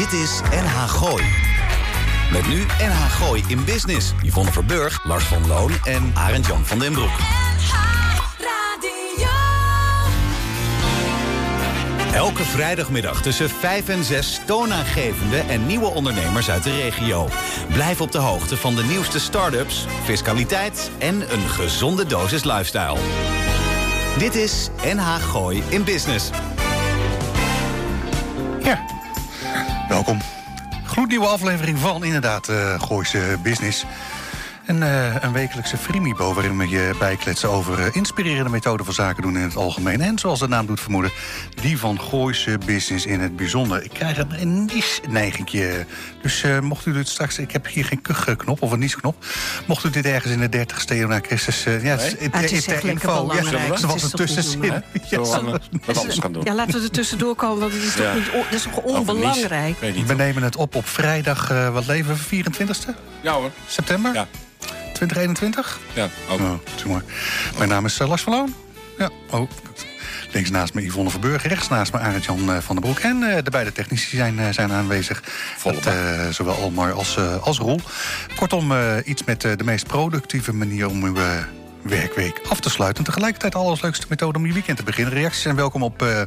Dit is NH Gooi. Met nu NH Gooi in Business. Yvonne Verburg, Lars van Loon en Arend Jan van den Broek. Elke vrijdagmiddag tussen 5 en 6 toonaangevende en nieuwe ondernemers uit de regio. Blijf op de hoogte van de nieuwste start-ups, fiscaliteit en een gezonde dosis lifestyle. Dit is NH Gooi in Business. Welkom. Gloednieuwe aflevering van inderdaad uh, Gooise Business. En uh, een wekelijkse freemibo waarin we je bijkletsen over uh, inspirerende methoden van zaken doen in het algemeen. En zoals de naam doet vermoeden, die van Gooise Business in het bijzonder. Ik krijg een, een nies-neigingje. Dus uh, mocht u dit straks, ik heb hier geen kuchknop of een niesknop. Mocht u dit ergens in de dertigste eeuw na Christus... ja, nee? het, het, is echt lekker info, belangrijk. Ja, was een tussenzin. Ja, wat anders gaan doen. Ja, laten we er tussendoor komen, want het is toch, niet, dat is toch onbelangrijk. We nemen het op op vrijdag, wat leven we, 24e? Ja hoor. September? Ja. 2021? Ja, ook. Oh, Mijn naam is uh, Lars van Loon. Ja, oh. Links naast me Yvonne Verburg, rechts naast me Arend-Jan uh, van den Broek. En uh, de beide technici zijn, uh, zijn aanwezig. Met, zowel Almar als, als Roel. Kortom, iets met de meest productieve manier om uw werkweek af te sluiten. En tegelijkertijd de allersleukste methode om je weekend te beginnen. Reacties zijn welkom op uh,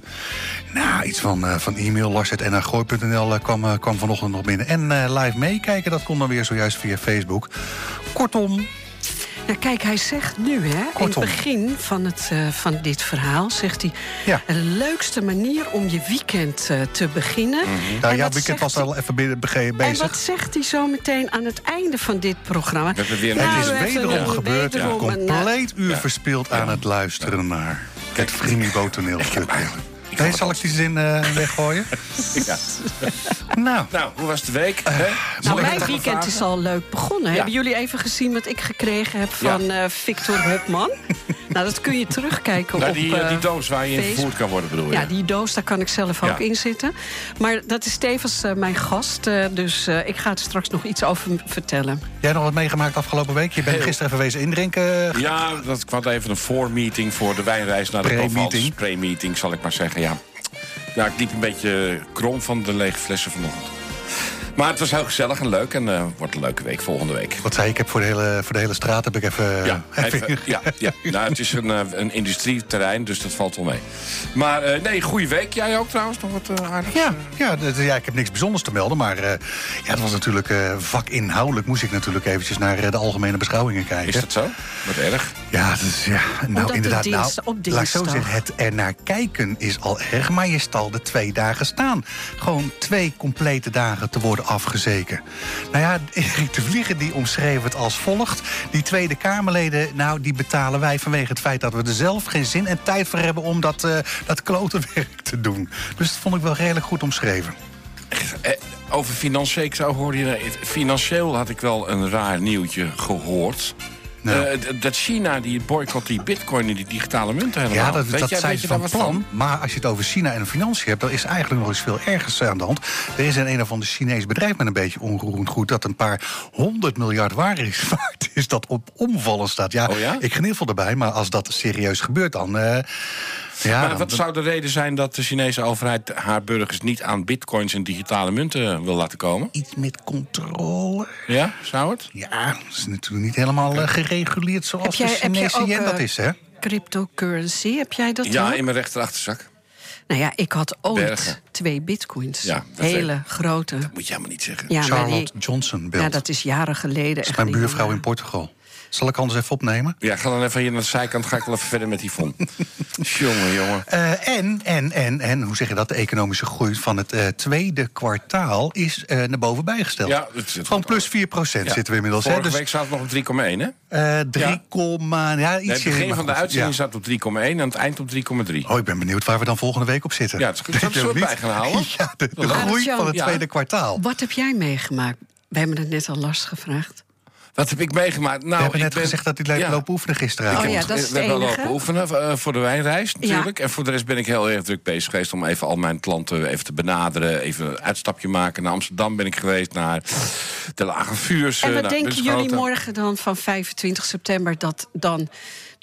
nou, iets van, uh, van e-mail. Lars.nrgooi.nl kwam, uh, kwam vanochtend nog binnen. En live meekijken, dat kon dan weer zojuist via Facebook. Kortom, nou, kijk, hij zegt nu, hè, in het begin van, het, uh, van dit verhaal... zegt hij, ja. de leukste manier om je weekend uh, te beginnen... Mm -hmm. Nou, jouw weekend was al even bezig. En wat zegt hij zo meteen aan het einde van dit programma? We weer nou, het is wederom ja. gebeurd. Wederom compleet uur verspild aan het luisteren naar... het Frimibo Nee, zal ik die zin uh, weggooien? ja. nou. nou, hoe was de week? Uh, nou, mijn weekend is al leuk begonnen. Ja. Hebben jullie even gezien wat ik gekregen heb van ja. uh, Victor Hopman? nou, dat kun je terugkijken nou, op die, die doos waar je in vervoerd kan worden, bedoel je? Ja, die doos, daar kan ik zelf ook in zitten. Maar dat is tevens mijn gast, dus ik ga er straks nog iets over vertellen. Jij nog wat meegemaakt afgelopen week? Je bent Heel. gisteren even wezen indrinken. Ja, dat, ik had even een voormeeting voor de wijnreis naar de Pre-meeting. Pre-meeting, zal ik maar zeggen, ja. Ja, ik liep een beetje krom van de lege flessen vanochtend. Maar het was heel gezellig en leuk. En uh, wordt een leuke week volgende week. Wat zei ik? Ik heb voor de hele, voor de hele straat heb ik even... Ja, even, ja, ja. Nou, het is een, een industrieterrein, dus dat valt wel mee. Maar uh, nee, goede week. Jij ook trouwens nog wat uh, aardigs? Ja, ja, ja, ik heb niks bijzonders te melden. Maar ja, het was natuurlijk vakinhoudelijk. Moest ik natuurlijk eventjes naar de algemene beschouwingen kijken. Is dat zo? Wat erg. Ja, dat is, ja nou Omdat inderdaad. Dienst, nou, op laat ik zo zeggen, het er naar kijken is al erg. Maar je stalde twee dagen staan. Gewoon twee complete dagen te worden afgezeken. Nou ja, Erik de Vlieger die omschreef het als volgt. Die Tweede Kamerleden, nou, die betalen wij vanwege het feit... dat we er zelf geen zin en tijd voor hebben om dat, uh, dat klote werk te doen. Dus dat vond ik wel redelijk goed omschreven. Over financieel, ik zou horen, financieel had ik wel een raar nieuwtje gehoord. Uh, dat China die boycott die bitcoin en die digitale munten helemaal. Ja, dat, weet dat jij, zijn weet van plan. van? Maar als je het over China en financiën hebt... dan is eigenlijk nog eens veel ergers aan de hand. Er is een een of ander Chinees bedrijf met een beetje onroerend goed... dat een paar honderd miljard waar is, waard is dat op omvallen staat. Ja, oh ja? ik gniffel erbij, maar als dat serieus gebeurt dan... Uh, ja, maar wat zou de reden zijn dat de Chinese overheid haar burgers niet aan bitcoins en digitale munten wil laten komen? Iets met controle. Ja, zou het? Ja, dat is natuurlijk niet helemaal uh, gereguleerd zoals jij, de Chinese yen dat is, hè? Cryptocurrency, heb jij dat Ja, ook? in mijn rechterakterzak. Nou ja, ik had ooit Bergen. twee bitcoins. Ja, Hele grote. Dat moet je helemaal niet zeggen. Ja, Charlotte die, Johnson beeld. ja, dat is jaren geleden. Dat is mijn buurvrouw in. Portugal. Zal ik anders even opnemen? Ja, ga dan even hier naar de zijkant. Ga ik wel even verder met die fond. jongen, jongen. Uh, en, en, en, en, hoe zeg je dat? De economische groei van het uh, tweede kwartaal is uh, naar boven bijgesteld. Ja, het zit Van plus 4 procent Ja. zitten we inmiddels. Vorige hè? Dus, week staat het nog op 3,1, hè? eh 3, ja. ja, Nee, ietsje. het begin van de uitzending ja. zat op 3,1 en aan het eind op 3,3. Oh, ik ben benieuwd waar we dan volgende week op zitten. Ja, het is goed. Dat bij gaan houden. Ja, de, de groei van het ja. tweede kwartaal. Wat heb jij meegemaakt? We hebben het net al last gevraagd. Wat heb ik meegemaakt? Nou, we hebben ik net ben- gezegd dat hij Ja. lopen oefenen gisteren. Oh ja, dat is we het hebben wel enige. lopen oefenen eh, voor de wijnreis natuurlijk. En voor de rest ben ik heel erg druk bezig geweest... om even al mijn klanten even te benaderen. Even een uitstapje maken. Naar Amsterdam ben ik geweest. Naar de Lage Vuurs. En eh, wat denken jullie morgen dan van 25 september... dat dan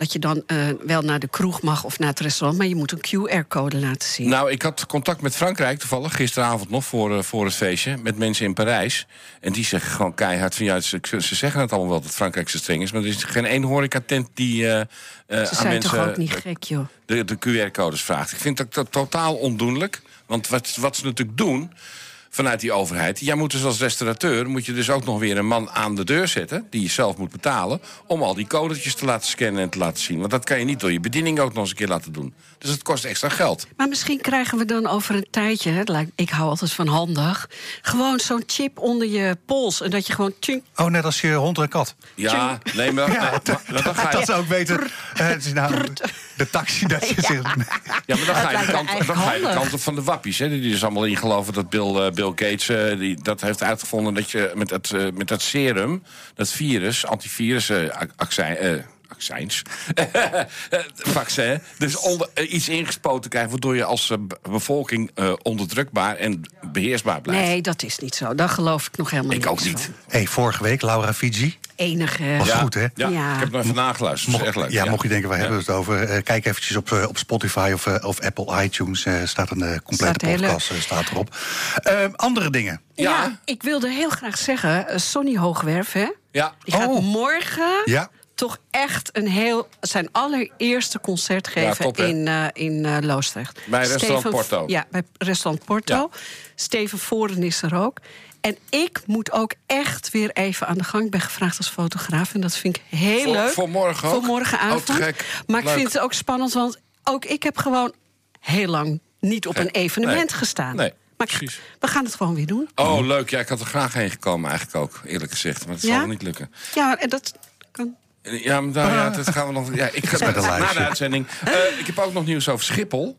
dat je dan uh, wel naar de kroeg mag of naar het restaurant, maar je moet een QR-code laten zien. Nou, ik had contact met Frankrijk toevallig gisteravond nog voor, uh, voor het feestje met mensen in Parijs. En die zeggen gewoon keihard van ja, ze, ze zeggen het allemaal wel dat Frankrijk zo streng is, maar er is geen één horecatent die uh, ze aan mensen toch ook niet gek, joh. de, de QR-codes vraagt. Ik vind dat, dat totaal ondoenlijk, want wat, wat ze natuurlijk doen vanuit die overheid. Jij moet dus als restaurateur moet je dus ook nog weer een man aan de deur zetten... die je zelf moet betalen, om al die codetjes te laten scannen en te laten zien. Want dat kan je niet door je bediening ook nog eens een keer laten doen. Dus het kost extra geld. Maar misschien krijgen we dan over een tijdje... Hè, ik hou altijd van handig... gewoon zo'n chip onder je pols. En dat je gewoon... Tjink, oh, net als je hond en kat. Ja, nee, maar... Ja, ga je... dat zou ook weten. het is nou de taxi dat je ja. zegt... Ja, maar dan ga, je de kant, dan ga je de kant op van de wappies. Hè, die dus allemaal ingeloven dat Bill, uh, Bill Gates... Uh, die, dat heeft uitgevonden dat je met dat, uh, met dat serum... dat virus, antivirus... accijns vaccins. vaccin. Dus onder, uh, iets ingespoten krijgen... waardoor je als uh, bevolking uh, onderdrukbaar en beheersbaar blijft. Nee, dat is niet zo. Daar geloof ik nog helemaal niet. Ik ook niet. Hey, vorige week, Laura Fiji. Enige. Was goed, hè? Ja, ja, ik heb nog even nageluisterd. Mocht, echt leuk. Ja, mocht je denken, waar hebben we het over? kijk eventjes op, op Spotify of, of Apple iTunes. staat een complete staat podcast staat erop. Ehm, andere dingen. Ja. ik wilde heel graag zeggen... Sonny Hoogwerf, hè? Ja. Die gaat oh. morgen... Ja toch echt een heel zijn allereerste concert geven in, uh, in uh, Loosdrecht. Bij restaurant Porto. Ja, bij restaurant Porto. Steven Voren is er ook. En ik moet ook echt weer even aan de gang. Ik ben gevraagd als fotograaf en dat vind ik heel voor, leuk. Voor morgen Voor morgenavond. Oh, maar ik vind het ook spannend, want ook ik heb gewoon heel lang niet op een evenement gestaan. Nee. Maar Precies. we gaan het gewoon weer doen. Oh, leuk. Ja, ik had er graag heen gekomen eigenlijk ook, eerlijk gezegd. Maar het zal niet lukken. Ja, en dat kan ja, maar ja, dat gaan we nog. Ja, ik ga met na de uitzending. Uh, ik heb ook nog nieuws over Schiphol.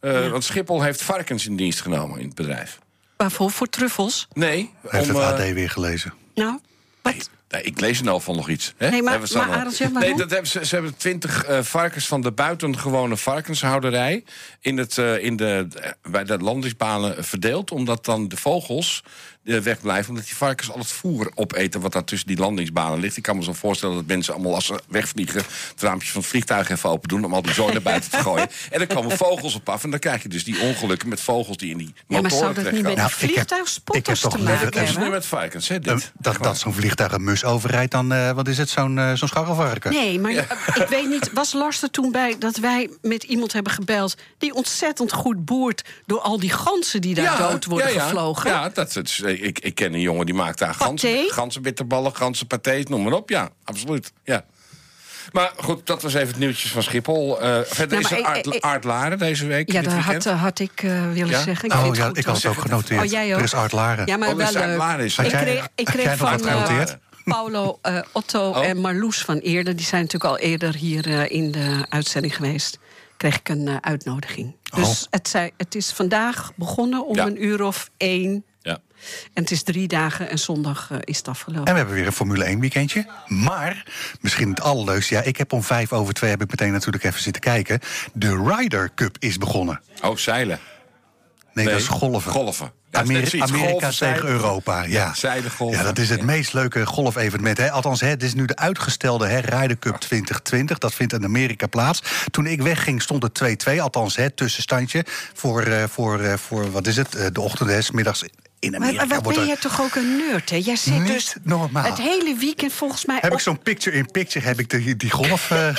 Uh, Want Schiphol heeft varkens in dienst genomen in het bedrijf. Waarvoor? Voor truffels? Nee. Heeft om, het AD uh, weer gelezen? Nou, wat? Nee, ik lees in elk geval nog iets. Hè? Nee, maar, maar Arend, zeg maar nee, dat hebben ze, ze hebben twintig uh, varkens van de buitengewone varkenshouderij... In het, uh, in de, bij de landingsbanen verdeeld... omdat dan de vogels uh, wegblijven. Omdat die varkens al het voer opeten wat daar tussen die landingsbanen ligt. Ik kan me zo voorstellen dat mensen allemaal als ze wegvliegen... het raampje van het vliegtuig even open doen... om al die zooi naar buiten te gooien. En dan komen vogels op af. En dan krijg je dus die ongelukken met vogels die in die motoren Ja, maar zou dat niet met nou, vliegtuigspotters te maken hebben? Dat is nu met varkens, hè, dit. dat dat zo'n vliegtuig een mus overrijdt, dan uh, wat is het, zo'n uh, zo'n scharrelvarken? Nee, maar ja. ik weet niet, was Lars er toen bij... dat wij met iemand hebben gebeld... die ontzettend goed boert door al die ganzen die daar ja, dood worden ja, gevlogen? Ja, dat, is, ik, ik ken een jongen die maakt daar ganzen, ganzenbitterballen, ganzenpatés, noem maar op. Ja, absoluut. Ja. Maar goed, dat was even het nieuwtjes van Schiphol. Uh, verder nou, is er Art, Art Laren deze week. Ja, dat had, had, ik uh, willen ja? zeggen. Ik oh ja, ik had het ook genoteerd. Oh, jij ook? Er is Art Laren. Ja, maar oh, wel leuk. Laren is ik kreeg, ik kreeg van uh, Paulo, Otto oh. en Marloes van eerder. Die zijn natuurlijk al eerder hier in de uitzending geweest. Kreeg ik een uitnodiging. Dus het, zei, het is vandaag begonnen om ja. een uur of één en het is drie dagen en zondag uh, is het afgelopen. En we hebben weer een Formule 1 weekendje. Maar, misschien het allerleukste... ja, ik heb om vijf over twee heb ik meteen natuurlijk even zitten kijken. De Ryder Cup is begonnen. Oh, zeilen. Nee, nee dat is golven. Golven. Ja, Amerika golven, tegen Europa. Ja. Ja, ja, dat is het meest leuke golfevenement. Hè. Althans, hè, het is nu de uitgestelde hè, Ryder Cup 2020. Dat vindt in Amerika plaats. Toen ik wegging stond het 2-2. Althans, hè, tussenstandje. Voor, uh, voor, uh, voor, wat is het? Uh, de ochtend, hè, middags in Amerika maar, maar ben je toch ook een nerd, hè? Jij zit dus normaal. het hele weekend volgens mij... Heb op... ik zo'n picture-in-picture, heb ik de, die golf uh,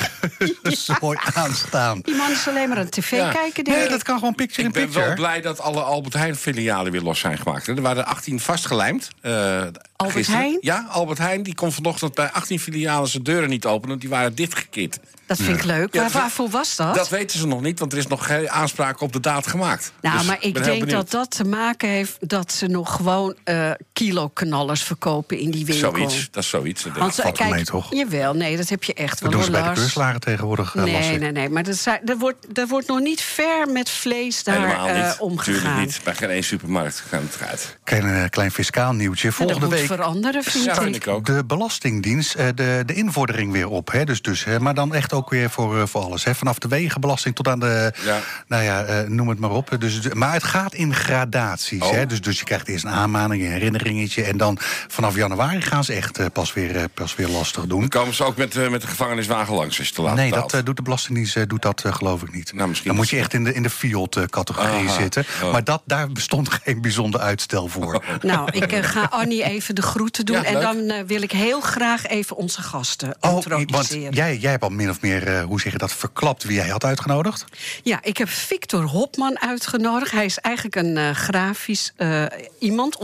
ja. mooi aanstaan. Die man is alleen maar aan tv ja. kijken. Nee, dat kan gewoon picture-in-picture. Ik ben wel blij dat alle Albert Heijn-filialen weer los zijn gemaakt. Er waren 18 vastgelijmd. Uh, Albert gisteren. Heijn? Ja, Albert Heijn die kon vanochtend bij 18 filialen zijn deuren niet openen... want die waren dichtgekit. Dat vind ik leuk. Ja, waarvoor was dat? Dat weten ze nog niet, want er is nog geen aanspraak op de daad gemaakt. Nou, dus maar ik denk dat dat te maken heeft dat ze nog gewoon uh, kilo-knallers verkopen in die winkel. Zoiets, dat is zoiets. Dat Want, valt kijk, mee, toch? Jawel, nee, dat heb je echt wel. Dat doen ze bij de beurslagen tegenwoordig. Uh, nee, nee, nee, maar er, wordt, er wordt nog niet ver met vlees daar uh, omgegaan. Tuurlijk niet, bij geen één supermarkt. gaat, gaat het Klein, klein fiscaal nieuwtje. Volgende week veranderen, vind, ja, ik. ik ook. de Belastingdienst de, de invordering weer op. Hè? Dus, dus, maar dan echt ook weer voor, voor alles. Hè? Vanaf de wegenbelasting tot aan de... Ja. Nou ja, noem het maar op. Dus, maar het gaat in gradaties. Oh. Hè? Dus, dus je krijgt eerst een aanmaning, een herinneringetje... en dan vanaf januari gaan ze echt pas, weer, pas weer lastig doen. Dan komen ze ook met, met de gevangeniswagen langs als je te laat Nee, betaalt. dat doet de Belastingdienst doet dat geloof ik niet. Nou, misschien dan moet je echt in de, in de field-categorie zitten. Oh. Maar dat, daar bestond geen bijzonder uitstel voor. Nou, ik eh, ga Annie even de groeten doen. Ja, en dan eh, wil ik heel graag even onze gasten Oh, want introduceren. jij, jij hebt al min of meer, eh, hoe zeg je dat, verklapt wie jij had uitgenodigd? Ja, ik heb Victor Hopman uitgenodigd. Hij is eigenlijk een eh, grafisch eh, iemand,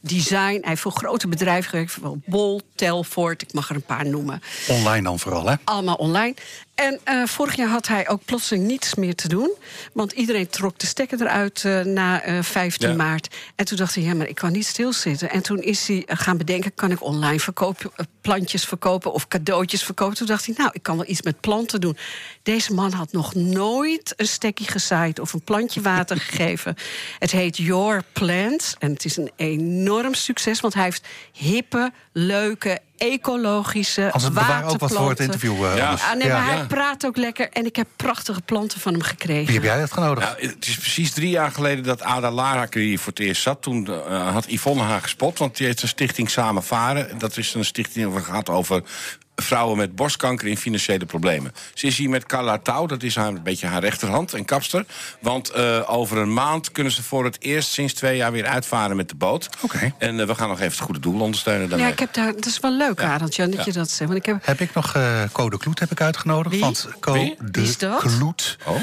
design. Hij heeft voor grote bedrijven gewerkt, voor Bol, Telfort, ik mag er een paar noemen. Online dan vooral, hè? Allemaal online. En eh, vorig jaar had hij ook plotseling niets meer te doen. Want iedereen trok de stekker eruit eh, na eh, 15 Ja. maart. En toen dacht hij, ja, maar ik kan niet stilzitten. En toen is hij gaan bedenken, kan ik online verkopen, plantjes verkopen of cadeautjes verkopen? Toen dacht hij, nou, ik kan wel iets met planten doen. Deze man had nog nooit een stekkie gezaaid of een plantje water gegeven. Het heet Your Plants en het is een enorm succes, want hij heeft hippe, leuke, ecologische Als het ook wat voor het waterplanten. interview. eh, Ja. Ah, nee, maar hij Ja. praat ook lekker. En ik heb prachtige planten van hem gekregen. Wie heb jij uitgenodigd? Nou, het is precies drie jaar geleden dat Ada Laraker hier voor het eerst zat. Toen eh, had Yvonne haar gespot, want die heeft een stichting Samen Varen. Dat is een stichting die gaat over vrouwen met borstkanker in financiële problemen. Ze is hier met Carla Touw, dat is haar, een beetje haar rechterhand en kapster. Want eh, over een maand kunnen ze voor het eerst sinds twee jaar weer uitvaren met de boot. Oké. En eh, we gaan nog even het goede doel ondersteunen daarmee. Ja, ik heb daar, dat is wel leuk, Jan, dat je dat zegt. Want ik heb, Heb ik nog eh Code Kloet heb ik uitgenodigd. Wie? Want Co Wie? de Wie is dat? Kloet Oh.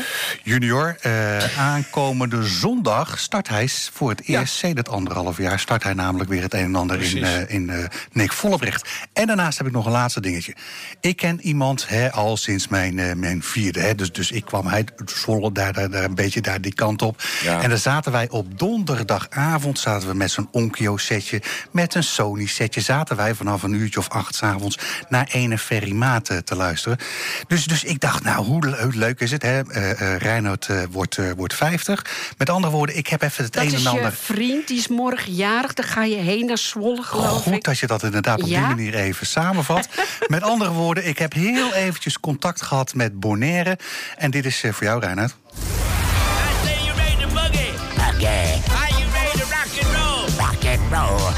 junior. eh, aankomende zondag start hij voor het eerst sedert anderhalf jaar... start hij namelijk weer het een en ander in, Precies. eh, in eh Nick Vollebrecht. En daarnaast heb ik nog een laatste dingetje. Ik ken iemand hè, al sinds mijn, eh, mijn vierde. Hè, dus, dus ik kwam hij Zwolle daar, daar, daar een beetje daar die kant op. Ja. En dan zaten wij op donderdagavond zaten we met zo'n Onkyo-setje... met een Sony-setje zaten wij vanaf een uurtje of acht 's avonds... naar ene Ferry Maat eh, te luisteren. Dus, dus ik dacht, nou, hoe le- leuk is het, hè? Reinoud eh, wordt, eh, wordt 50. Met andere woorden, ik heb even het dat een is en je ander... vriend, die is morgen jarig. Dan ga je heen naar Zwolle, geloof Goed ik. dat je dat inderdaad op Ja? die manier even samenvat. Met andere woorden, ik heb heel eventjes contact gehad met Bonaire. En dit is eh, voor jou, Reinhard. I say you ready to boogie. Okay, Are you ready to rock and roll? rock and roll.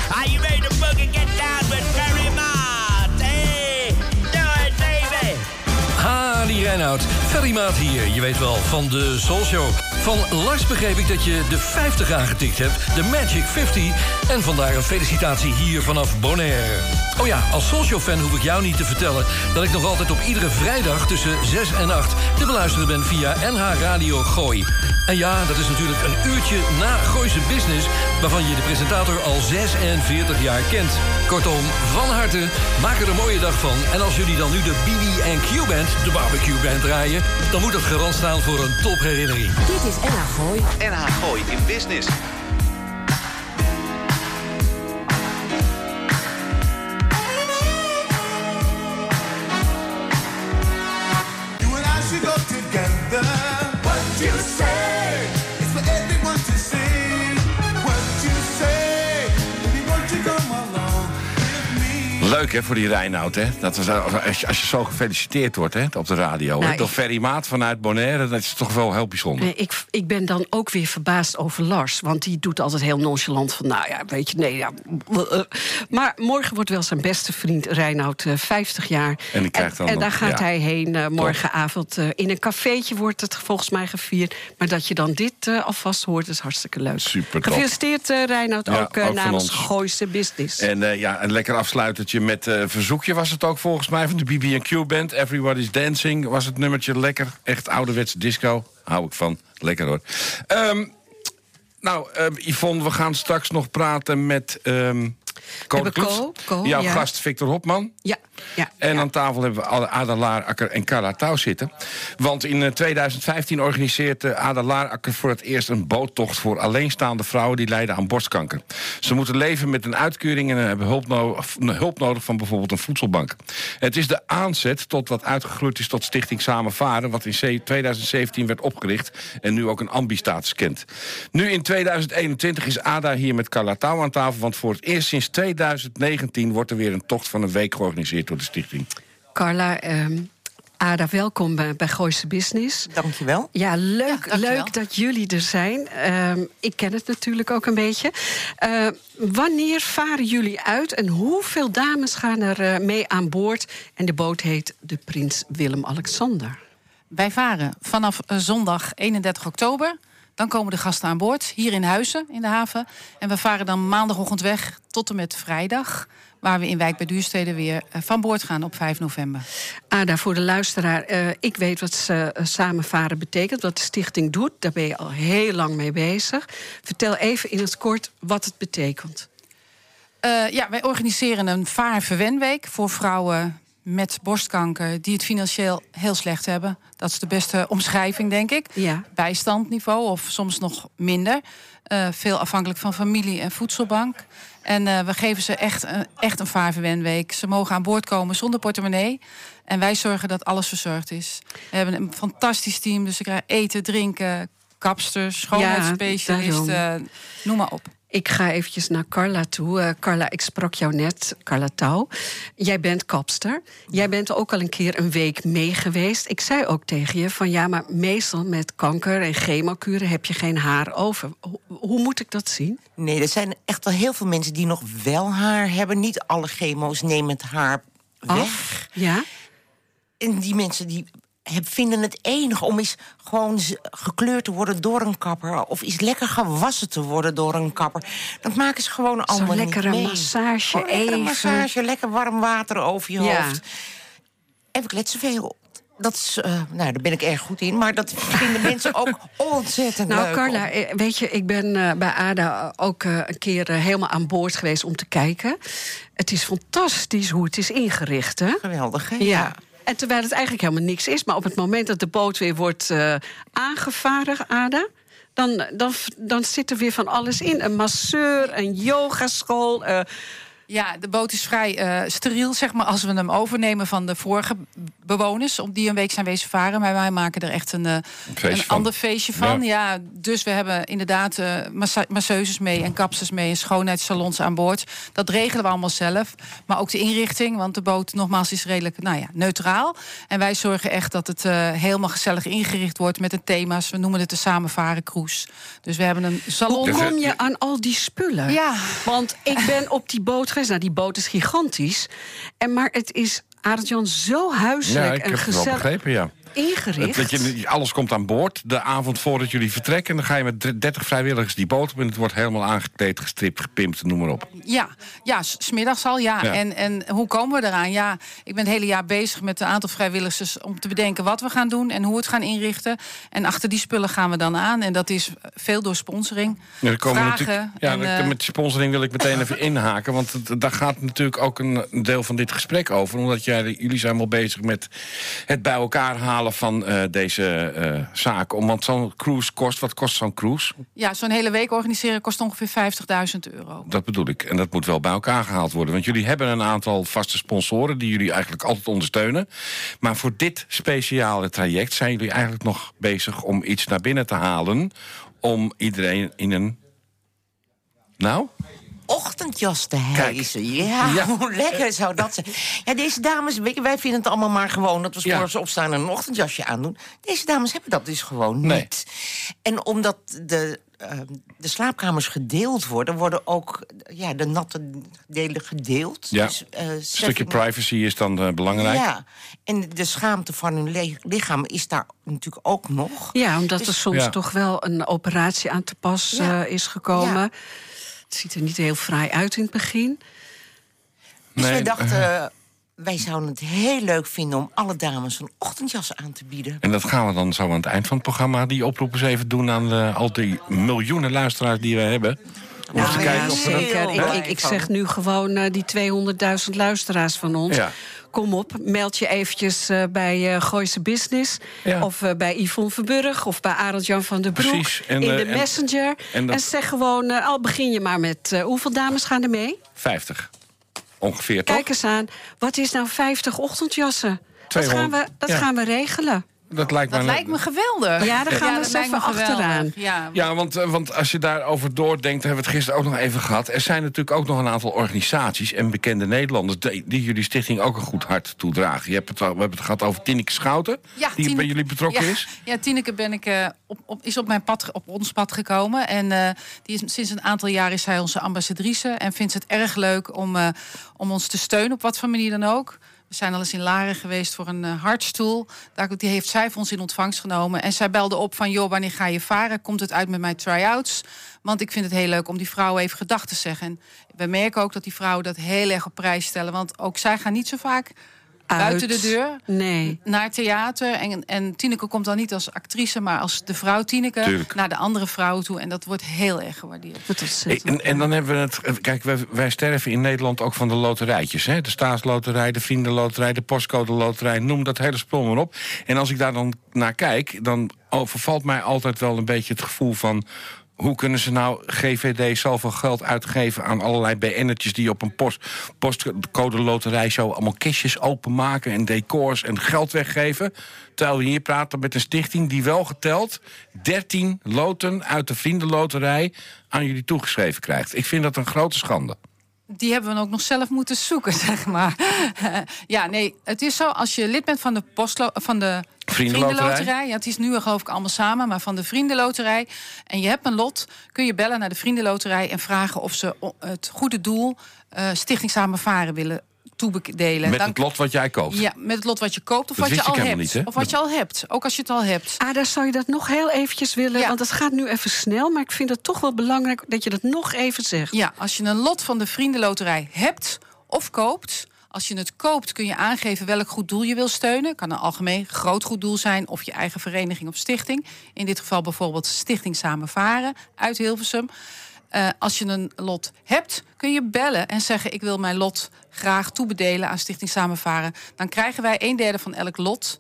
Reinoud. Ferrymaat hier, je weet wel, van de Soul Show. Van Lars begreep ik dat je de 50 aangetikt hebt, de Magic 50. En vandaar een felicitatie hier vanaf Bonaire. Oh ja, als Soul Show-fan hoef ik jou niet te vertellen... dat ik nog altijd op iedere vrijdag tussen 6 en 8 te beluisteren ben via NH Radio Gooi. En ja, dat is natuurlijk een uurtje na Gooise Business... waarvan je de presentator al 46 jaar kent. Kortom, van harte, maak er een mooie dag van. En als jullie dan nu de BB&Q Band, de barbecue band, draaien... dan moet dat garant staan voor een topherinnering. Dit is NH Gooi. NH Gooi in Business. Leuk hè, voor die Reinoud, hè? Dat als, je, als je zo gefeliciteerd wordt hè, op de radio. Nou, hè, door ik- Ferry Maat vanuit Bonaire, dat is toch wel heel bijzonder. Nee, ik, ik ben dan ook weer verbaasd over Lars. Want die doet altijd heel nonchalant van... nou ja, weet je, nee, ja... eh. Maar morgen wordt wel zijn beste vriend Reinoud eh, 50 jaar. En die krijgt dan en nog- daar gaat ja. hij heen eh, morgenavond. eh, in een cafeetje wordt het volgens mij gevierd. Maar dat je dan dit eh, alvast hoort, is hartstikke leuk. Super. Gefeliciteerd eh, Reinoud, Ja, ook, eh, namens. Gooise Business. En eh, ja, een lekker afsluitertje met eh verzoekje was het ook volgens mij van de BB&Q Band. Everybody's Dancing was het nummertje lekker. Echt ouderwetse disco. Hou ik van. Lekker hoor. Ehm, nou, eh, Yvonne, we gaan straks nog praten met... ehm Kloets. Co, Co, Jouw ja. gast Victor Hopman. Ja. Ja, En aan tafel hebben we Ada- Ada Laarakker en Carla Touw zitten. Want in eh, 2015 organiseert eh, Ada Laarakker voor het eerst een boottocht... voor alleenstaande vrouwen die lijden aan borstkanker. Ze moeten leven met een uitkering en hebben hulp, no- eh, hulp nodig van bijvoorbeeld een voedselbank. Het is de aanzet tot wat uitgegroeid is tot Stichting Samen Varen... wat in ze- 2017 werd opgericht en nu ook een ambistatus kent. Nu in 2021 is Ada hier met Carla Touw aan tafel... want voor het eerst sinds 2019 wordt er weer een tocht van een week georganiseerd door de stichting. Carla, ehm, Ada, welkom bij, bij Gooise Business. Dankjewel. Ja, leuk, dankjewel. leuk dat jullie er zijn. Ehm, ik ken het natuurlijk ook een beetje. Eh, wanneer varen jullie uit en hoeveel dames gaan er eh, mee aan boord? En de boot heet de Prins Willem-Alexander. Wij varen vanaf eh, zondag 31 oktober. Dan komen de gasten aan boord, hier in Huizen, in de haven. En we varen dan maandagochtend weg tot en met vrijdag. Waar we in Wijk bij Duurstede weer eh, van boord gaan op 5 november. Ada, voor de luisteraar, eh, ik weet wat eh, samenvaren betekent, wat de stichting doet. Daar ben je al heel lang mee bezig. Vertel even in het kort wat het betekent. Ja, wij organiseren een vaar-verwenweek voor vrouwen met borstkanker... die het financieel heel slecht hebben. Dat is de beste omschrijving, denk ik. Ja. Bijstandniveau of soms nog minder. Eh, veel afhankelijk van familie en voedselbank. En eh, we geven ze echt, een- echt een vaar-verwenweek. Ze mogen aan boord komen zonder portemonnee. En wij zorgen dat alles verzorgd is. We hebben een fantastisch team. Dus ze krijgen eten, drinken, kapsters, schoonheidsspecialisten. noem maar op. Ik ga eventjes naar Carla toe. Eh, Carla, ik sprak jou net, Carla Touw. Jij bent kapster. Jij bent ook al een keer een week mee geweest. Ik zei ook tegen je van ja, maar meestal met kanker en chemokuren heb je geen haar over. Ho- hoe moet ik dat zien? Nee, er zijn echt wel heel veel mensen die nog wel haar hebben. Niet alle chemo's nemen het haar weg. Af? Ja? En die mensen die vinden het enig om eens gewoon gekleurd te worden door een kapper. Of eens lekker gewassen te worden door een kapper. Dat maken ze gewoon allemaal lekkere niet mee. massage lekkere even. massage, lekker warm water over je Ja. hoofd. En we kletsen veel. Dat is, eh, nou, daar ben ik erg goed in. Maar dat vinden mensen ook ontzettend Nou, leuk. Carla, om- eh, weet je, ik ben eh, bij ADA ook een keer helemaal aan boord geweest om te kijken. Het is fantastisch hoe het is ingericht, hè? Geweldig, hè? Ja. En terwijl het eigenlijk helemaal niks is, maar op het moment dat de boot weer wordt eh, aangevaren, Ada. Dan, dan, dan zit er weer van alles in. Een masseur, een yogaschool. eh, Ja, de boot is vrij eh, steriel, zeg maar, als we hem overnemen van de vorige bewoners. Om die een week zijn wezen varen. Maar wij maken er echt een, eh, een van. ander feestje van. Ja. dus we hebben inderdaad eh, massa- masseuses mee en kapsters mee en schoonheidssalons aan boord. Dat regelen we allemaal zelf. Maar ook de inrichting, want de boot nogmaals is redelijk nou ja, neutraal. En wij zorgen echt dat het eh, helemaal gezellig ingericht wordt met de thema's. We noemen het de Samenvaren Cruise. Dus we hebben een salon. Hoe kom je aan al die spullen? Ja. Want ik ben op die boot Nou, die boot is gigantisch. En, maar het is, Arendt-Jan, zo Ja, huiselijk ik en heb het wel gezellig begrepen, ja. Ingericht. Weet je, alles komt aan boord. De avond voordat jullie vertrekken... en dan ga je met 30 vrijwilligers die boot op... en het wordt helemaal aangekleed, gestript, gepimpt, noem maar op. Ja, ja s- smiddags al, ja. Ja. En, en hoe komen we eraan? Ja, ik ben het hele jaar bezig met een aantal vrijwilligers... om te bedenken wat we gaan doen en hoe we het gaan inrichten. En achter die spullen gaan we dan aan. En dat is veel door sponsoring. Ja, er komen Vragen. ja, en, eh, met sponsoring wil ik meteen even inhaken. Want daar gaat natuurlijk ook een, een deel van dit gesprek over. Omdat jij, jullie zijn wel bezig met het bij elkaar halen van eh, deze eh, zaken. Om, want zo'n cruise kost, wat kost zo'n cruise? ja, zo'n hele week organiseren kost ongeveer 50.000 euro. Dat bedoel ik. En dat moet wel bij elkaar gehaald worden. Want jullie hebben een aantal vaste sponsoren... die jullie eigenlijk altijd ondersteunen. Maar voor dit speciale traject zijn jullie eigenlijk nog bezig... om iets naar binnen te halen... om iedereen in een... Nou? Ochtendjas te hijsen. Ja, Ja. hoe lekker zou dat zijn. Ja, deze dames, wij vinden het allemaal maar gewoon... dat we Ja. s'morgens opstaan en een ochtendjasje aandoen. Deze dames hebben dat dus gewoon Nee. niet. En omdat de, eh, de slaapkamers gedeeld worden... worden ook ja, de natte delen gedeeld. Ja. Dus, eh, Een stukje privacy is dan eh, belangrijk. Ja, en de schaamte van hun lichaam is daar natuurlijk ook nog. Ja, omdat er Dus- soms Ja. toch wel een operatie aan te pas Ja. eh, is gekomen. Het ziet er niet heel fraai uit in het begin. Dus Nee, wij dachten, wij zouden het heel leuk vinden... om alle dames een ochtendjas aan te bieden. En dat gaan we dan zo aan het eind van het programma... die oproep eens even doen aan de, al die miljoenen luisteraars die we hebben. Om eens te Nou, kijken ja, of we dat- zeker. Ik, ik, ik zeg nu gewoon eh, die 200.000 luisteraars van ons. Ja. Kom op, meld je eventjes eh, bij eh Gooise Business... Ja. of eh, bij Yvonne Verburg of bij Arend-Jan van der Broek... Precies. En, in de en- Messenger. en zeg gewoon, al begin je maar met... hoeveel dames gaan er mee? 50. Ongeveer, toch? Kijk eens aan, wat is nou 50 ochtendjassen? Dat, gaan 200, we, dat ja. gaan we regelen. Dat lijkt Dat me... lijkt me geweldig. Ja, daar gaan we eens even achteraan. Ja, Ja, want, eh, want als je daarover doordenkt, hebben we het gisteren ook nog even gehad. Er zijn natuurlijk ook nog een aantal organisaties en bekende Nederlanders die, die jullie stichting ook een goed hart toedragen. Je hebt het, we hebben het gehad over Tineke Schouten, Ja, die Tineke- bij jullie betrokken ja, is. Ja, Tineke ben ik, eh, op, op, is op, mijn pad, op ons pad gekomen. En eh, die is, sinds een aantal jaar is zij onze ambassadrice. En vindt het erg leuk om, eh, om ons te steunen, op wat voor manier dan ook. We zijn al eens in Laren geweest voor een eh, hartstoel. Daar, die heeft zij voor ons in ontvangst genomen. En zij belde op van, joh, wanneer ga je varen? Komt het uit met mijn try-outs? Want ik vind het heel leuk om die vrouwen even gedag te zeggen. En we merken ook dat die vrouwen dat heel erg op prijs stellen. Want ook zij gaan niet zo vaak buiten de deur Nee. naar theater. En, en Tineke komt dan niet als actrice, maar als de vrouw Tineke Tuurlijk. naar de andere vrouwen toe. En dat wordt heel erg gewaardeerd. Wat ontzettend. En, en dan hebben we het. eh, Kijk, wij, wij sterven in Nederland ook van de loterijtjes. Hè? De staatsloterij, de vriendenloterij, de postcode loterij. Noem dat hele spul maar op. En als ik daar dan naar kijk, dan overvalt mij altijd wel een beetje het gevoel van. Hoe kunnen ze nou GVD zoveel geld uitgeven aan allerlei BN'tjes die op een post, postcode zo allemaal kistjes openmaken en decors en geld weggeven? Terwijl we hier praten met een stichting die wel geteld 13 loten uit de vriendenloterij aan jullie toegeschreven krijgt. Ik vind dat een grote schande. Die hebben we ook nog zelf moeten zoeken, zeg maar. ja, nee, het is zo, als je lid bent van de, postlo van de Vriendenloterij. Ja, het is nu geloof ik allemaal samen, maar van de Vriendenloterij. En je hebt een lot, kun je bellen naar de Vriendenloterij... en vragen of ze o- het goede doel eh, Stichting Samen Varen willen toebedelen. Met Dan- het lot wat jij koopt. Ja, met het lot wat je koopt of Dat wat je al hebt. niet? Of wat je al hebt, ook als je het al hebt. Ah, daar zou je dat nog heel eventjes willen. Ja. Want het gaat nu even snel. Maar ik vind het toch wel belangrijk dat je dat nog even zegt. Ja, als je een lot van de Vriendenloterij hebt of koopt... Als je het koopt kun je aangeven welk goed doel je wil steunen. Kan een algemeen groot goed doel zijn of je eigen vereniging of stichting. In dit geval bijvoorbeeld Stichting Samen Varen uit Hilversum. Eh, als je een lot hebt, kun je bellen en zeggen... ik wil mijn lot graag toebedelen aan Stichting Samen Varen. Dan krijgen wij een derde van elk lot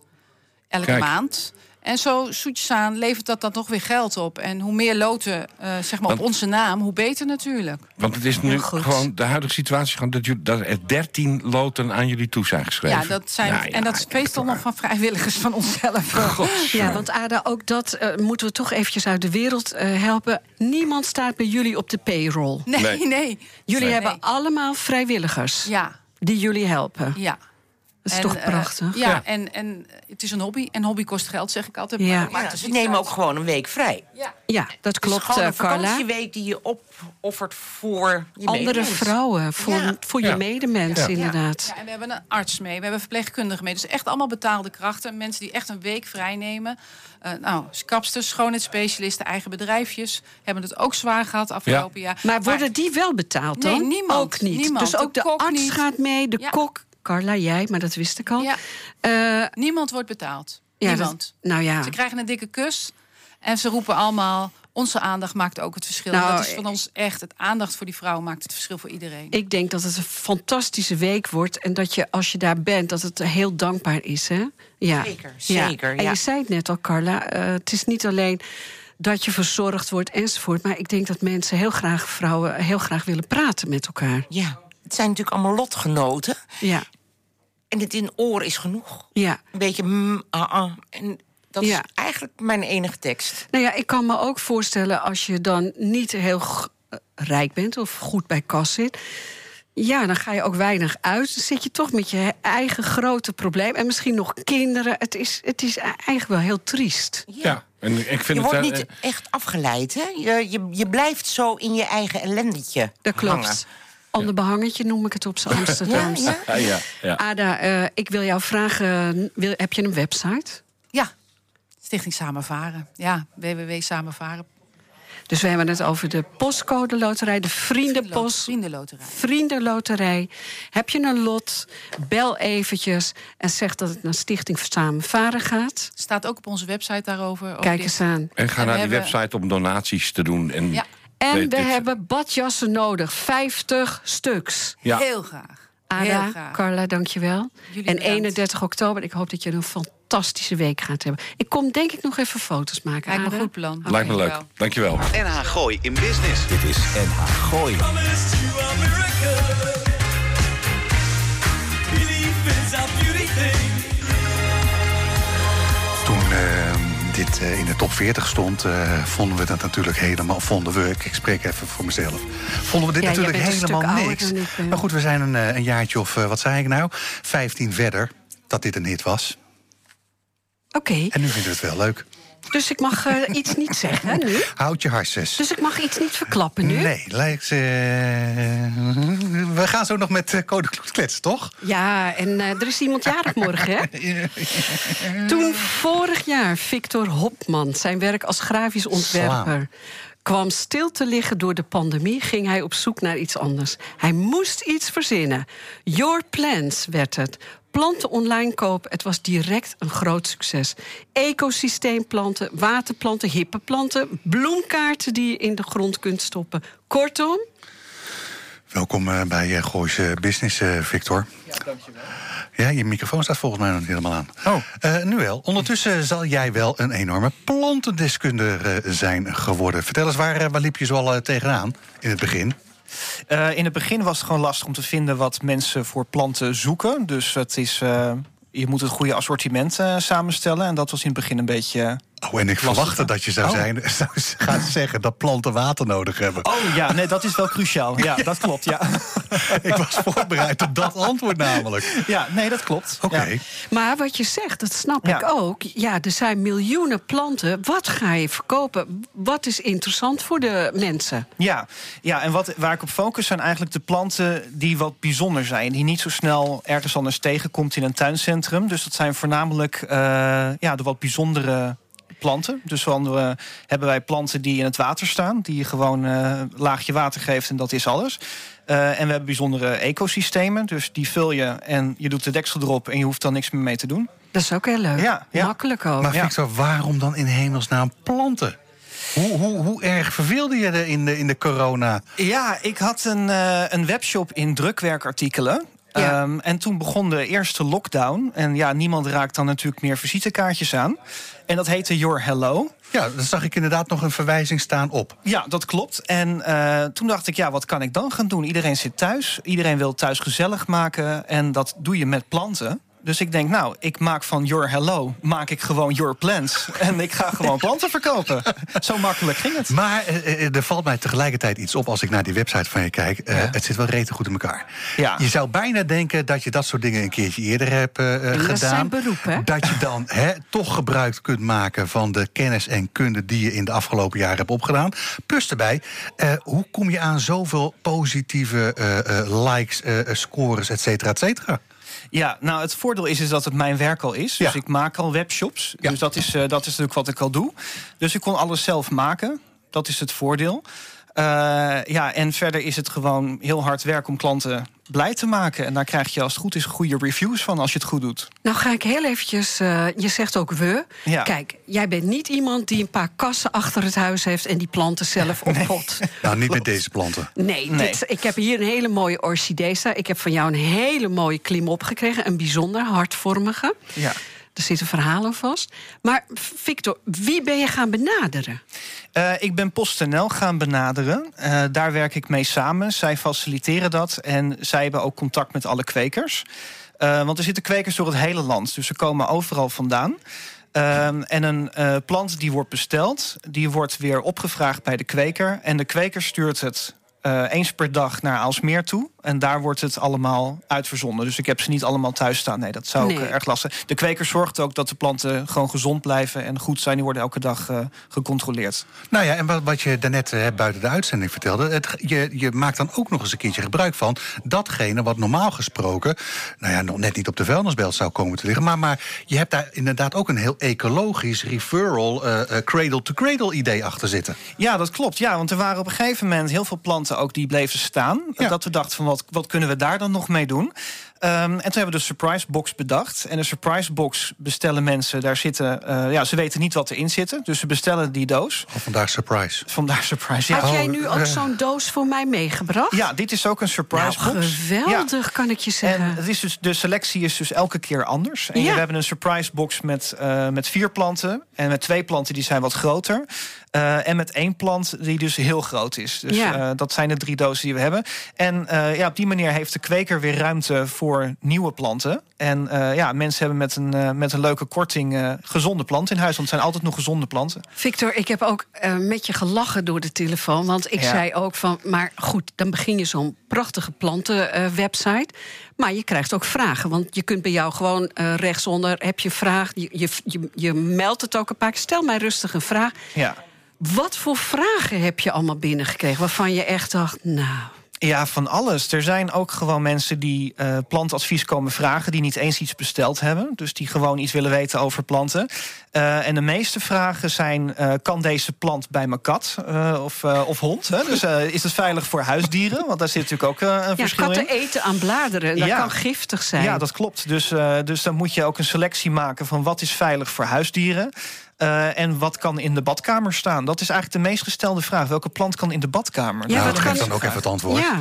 elke Kijk. maand. En zo zoetjes aan levert dat dan nog weer geld op. En hoe meer loten eh, zeg maar op onze naam, hoe beter natuurlijk. Want het is nu gewoon de huidige situatie gewoon dat, jullie- dat er 13 loten aan jullie toe zijn geschreven. Ja, dat zijn, Nou ja, en dat is meestal nog van vrijwilligers van onszelf. Ja, want Ada, ook dat eh, moeten we toch eventjes uit de wereld eh, helpen. Niemand staat bij jullie op de payroll. Nee, Nee. nee. Jullie Nee. hebben allemaal vrijwilligers Ja, die jullie helpen. ja. Dat is En, toch eh, prachtig? ja, Ja. En, en het is een hobby. En hobby kost geld, zeg ik altijd. Ja. Maar, maar Ja, het is ze nemen ook gewoon een week vrij. Ja. Ja, dat Het is klopt, gewoon eh, een Carla. vakantieweek die je opoffert voor je Andere medemens. vrouwen, voor, Ja. voor je Ja. medemens, Ja. inderdaad. Ja, en we hebben een arts mee, we hebben verpleegkundigen mee. Dus echt allemaal betaalde krachten. Mensen die echt een week vrij nemen. Eh, nou, kapsters, schoonheidsspecialisten, eigen bedrijfjes... hebben het ook zwaar gehad afgelopen jaar. Maar worden die wel betaald dan? Nee, niemand. Ook niet. Niemand. Dus ook De arts niet. gaat mee, de Ja. kok... Carla, jij, maar dat wist ik al. Ja. Eh, Niemand wordt betaald. ja, Niemand. dat- nou ja. Ze krijgen een dikke kus. En ze roepen allemaal... Onze aandacht maakt ook het verschil. Nou, dat is van ons echt. Het aandacht voor die vrouw maakt het verschil voor iedereen. Ik denk dat het een fantastische week wordt. En dat je, als je daar bent, dat het heel dankbaar is. Hè? Ja. Zeker, Ja. zeker, En ja. je zei het net al, Carla. eh, het is niet alleen dat je verzorgd wordt enzovoort. Maar ik denk dat mensen heel graag, vrouwen, heel graag willen praten met elkaar. Ja, het zijn natuurlijk allemaal lotgenoten. Ja, En het in oor is genoeg. ja. Een beetje mm, ah, ah. En dat Ja. is eigenlijk mijn enige tekst. Nou ja, ik kan me ook voorstellen als je dan niet heel eh, rijk bent of goed bij kas zit. Ja, dan ga je ook weinig uit. Dan zit je toch met je eigen grote probleem. En misschien nog kinderen. Het is, het is eigenlijk wel heel triest. Ja, en ik vind Je het... wordt eh, niet echt afgeleid, hè? Je, je, je blijft zo in je eigen ellendetje Dat klopt. hangen. Ander behangetje noem ik het op z'n Amsterdams. Ja, ja, ja, ja. Ada, eh, ik wil jou vragen, wil, heb je een website? Ja. Stichting Samenvaren. Ja, www.samenvaren. Dus we hebben het over de postcode loterij, de vriendenpost. Vriendenloterij. Vriendenloterij. Heb je een lot? Bel eventjes en zeg dat het naar Stichting Samen Varen gaat. Staat ook op onze website daarover. over Kijk dit. eens aan. En ga En naar die hebben- website om donaties te doen. En Ja. En we dit- hebben badjassen nodig, 50 stuks. Ja. Heel graag. Heel Ada, graag. Carla, dankjewel. Jullie en bedankt. 31 oktober, ik hoop dat je een fantastische week gaat hebben. Ik kom denk ik nog even foto's maken. Lijkt me Ada. een goed plan. Lijkt me leuk. Dankjewel. NH Gooi in Business. Dit is NH Gooi. Dit eh, in de top 40 stond, eh, vonden we dat natuurlijk helemaal... Vonden we, ik spreek even voor mezelf... Vonden we dit Ja, natuurlijk helemaal niks. ben. Maar goed, we zijn een, eh, een jaartje of, eh, wat zei ik nou? 15 verder, dat dit een hit was. Oké, En nu vinden we het wel leuk. Dus ik mag eh, iets niet zeggen nu? Houd je harses. Dus ik mag iets niet verklappen nu? Nee, lijkt... eh, we gaan zo nog met uh, Code Kloet kletsen, toch? Ja, en er is iemand jarig morgen, hè? Toen vorig jaar Victor Hopman zijn werk als grafisch ontwerper kwam stil te liggen door de pandemie, ging hij op zoek naar iets anders. Hij moest iets verzinnen. Your Plants werd het. Planten online kopen, het was direct een groot succes. Ecosysteemplanten, waterplanten, hippe planten, bloemkaarten die je in de grond kunt stoppen. Kortom, Welkom eh, bij uh, Gooise Business, uh, Victor. Ja, dankjewel. Ja, je microfoon staat volgens mij nog niet helemaal aan. Oh. Uh, nu wel. Ondertussen zal jij wel een enorme plantendeskundige zijn geworden. Vertel eens, waar, waar liep je zo al tegenaan in het begin? Uh, in het begin was het gewoon lastig om te vinden wat mensen voor planten zoeken. Dus het is, uh, je moet het goede assortiment uh, samenstellen. En dat was in het begin een beetje. Oh, en ik verwachtte dat je zou, Oh. zijn, zou gaan zeggen dat planten water nodig hebben. Oh ja, nee, dat is wel cruciaal. Ja, dat klopt. Ja. ik was voorbereid op dat antwoord namelijk. Ja, nee, dat klopt. Oké. Okay. Ja. Maar wat je zegt, dat snap Ja. ik ook. Ja, er zijn miljoenen planten. Wat ga je verkopen? Wat is interessant voor de mensen? Ja, ja en wat, waar ik op focus zijn eigenlijk de planten die wat bijzonder zijn. Die niet zo snel ergens anders tegenkomt in een tuincentrum. Dus dat zijn voornamelijk uh, ja, de wat bijzondere planten. Dus dan uh, hebben wij planten die in het water staan. Die je gewoon uh, een laagje water geeft en dat is alles. Uh, en we hebben bijzondere ecosystemen. Dus die vul je en je doet de deksel erop en je hoeft dan niks meer mee te doen. Dat is ook heel leuk. Ja, ja. Makkelijk ook. Maar Victor, waarom dan in hemelsnaam planten? Hoe, hoe, hoe erg verveelde je er in de, in de corona? Ja, ik had een, uh, een webshop in drukwerkartikelen. Ja. Um, en toen begon de eerste lockdown. En ja, niemand raakt dan natuurlijk meer visitekaartjes aan. En dat heette Your Hello. Ja, dan zag ik inderdaad nog een verwijzing staan op. Ja, dat klopt. En uh, toen dacht ik, ja, wat kan ik dan gaan doen? Iedereen zit thuis. Iedereen wil thuis gezellig maken. En dat doe je met planten. Dus ik denk, nou, ik maak van Your Hello, maak ik gewoon Your Plants. En ik ga gewoon planten verkopen. Zo makkelijk ging het. Maar uh, er valt mij tegelijkertijd iets op als ik naar die website van je kijk. Uh, ja. Het zit wel rete goed in elkaar. Ja. Je zou bijna denken dat je dat soort dingen een keertje eerder hebt uh, gedaan. Dat is zijn beroep, hè? Dat je dan hè, toch gebruik kunt maken van de kennis en kunde die je in de afgelopen jaren hebt opgedaan. Plus erbij, uh, hoe kom je aan zoveel positieve uh, likes, scores, et cetera, et cetera? Ja, nou het voordeel is, is dat het mijn werk al is. Ja. Dus ik maak al webshops. Ja. Dus dat is, uh, dat is natuurlijk wat ik al doe. Dus ik kon alles zelf maken. Dat is het voordeel. Uh, ja, en verder is het gewoon heel hard werk om klanten blij te maken. En daar krijg je als het goed is goede reviews van als je het goed doet. Nou ga ik heel eventjes, uh, je zegt ook we. Ja. Kijk, jij bent niet iemand die een paar kassen achter het huis heeft... en die planten zelf oppot. Nee. Nou, niet met deze planten. Nee, Nee. Dit, ik heb hier een hele mooie orchidee staan. Ik heb van jou een hele mooie klimop gekregen. Een bijzonder hartvormige. Ja. Er zitten verhalen vast. Maar Victor, wie ben je gaan benaderen? Uh, ik ben PostNL gaan benaderen. Uh, daar werk ik mee samen. Zij faciliteren dat en zij hebben ook contact met alle kwekers. Uh, want er zitten kwekers door het hele land, dus ze komen overal vandaan. Um, en een plant die wordt besteld, die wordt weer opgevraagd bij de kweker. En de kweker stuurt het uh, eens per dag naar Aalsmeer toe. En daar wordt het allemaal uitverzonden. Dus ik heb ze niet allemaal thuis staan. Nee, dat zou Nee. ook uh, erg lastig. De kweker zorgt ook dat de planten gewoon gezond blijven en goed zijn. Die worden elke dag uh, gecontroleerd. Nou ja, en wat, wat je daarnet uh, buiten de uitzending vertelde... Het, je, je maakt dan ook nog eens een keertje gebruik van... datgene wat normaal gesproken... nou ja, nog net niet op de vuilnisbelt zou komen te liggen... maar, maar je hebt daar inderdaad ook een heel ecologisch... referral, uh, cradle-to-cradle idee achter zitten. Ja, dat klopt. Ja, want er waren op een gegeven moment heel veel planten ook die bleven staan. Ja. Dat we dachten van wat, wat kunnen we daar dan nog mee doen? Ehm, en toen hebben we de surprise box bedacht. En de surprise box bestellen mensen, daar zitten... eh, ja, ze weten niet wat erin zit. Dus ze bestellen die doos. Oh, vandaag surprise. Vandaar surprise, ja. Had jij Oh, nu ook eh. zo'n doos voor mij meegebracht? Ja, dit is ook een surprise Nou, box. geweldig, kan ik je zeggen. En het is dus, de selectie is dus elke keer anders. En Ja. we hebben een surprise box met, eh, met vier planten. En met twee planten die zijn wat groter. Eh, en met één plant die dus heel groot is. Dus Ja. eh, dat zijn de drie dozen die we hebben. En eh, ja, op die manier heeft de kweker weer ruimte voor nieuwe planten. En eh, ja, mensen hebben met een, eh, met een leuke korting eh, gezonde planten in huis. Want het zijn altijd nog gezonde planten. Victor, ik heb ook met je gelachen door de telefoon. Want ik Ja. zei ook van, maar goed, dan begin je zo'n prachtige plantenwebsite. maar je krijgt ook vragen. Want je kunt bij jou gewoon rechtsonder, heb je vraag. Je, je, je, je meldt het ook een paar keer. Stel mij rustig een vraag. Ja. Wat voor vragen heb je allemaal binnengekregen... waarvan je echt dacht, nou... Ja, van alles. Er zijn ook gewoon mensen die eh, plantadvies komen vragen... die niet eens iets besteld hebben. Dus die gewoon iets willen weten over planten. Eh, en de meeste vragen zijn... eh, kan deze plant bij mijn kat of, of hond? Hè? Dus is het veilig voor huisdieren? Want daar zit natuurlijk ook een Ja, verschil katten in. eten aan bladeren. Dat Ja. kan giftig zijn. Ja, dat klopt. Dus, dus dan moet je ook een selectie maken van wat is veilig voor huisdieren. Eh, en wat kan in de badkamer staan? Dat is eigenlijk de meest gestelde vraag. Welke plant kan in de badkamer? Ja, nou, wat geef kan- dan ook even het antwoord. Ja.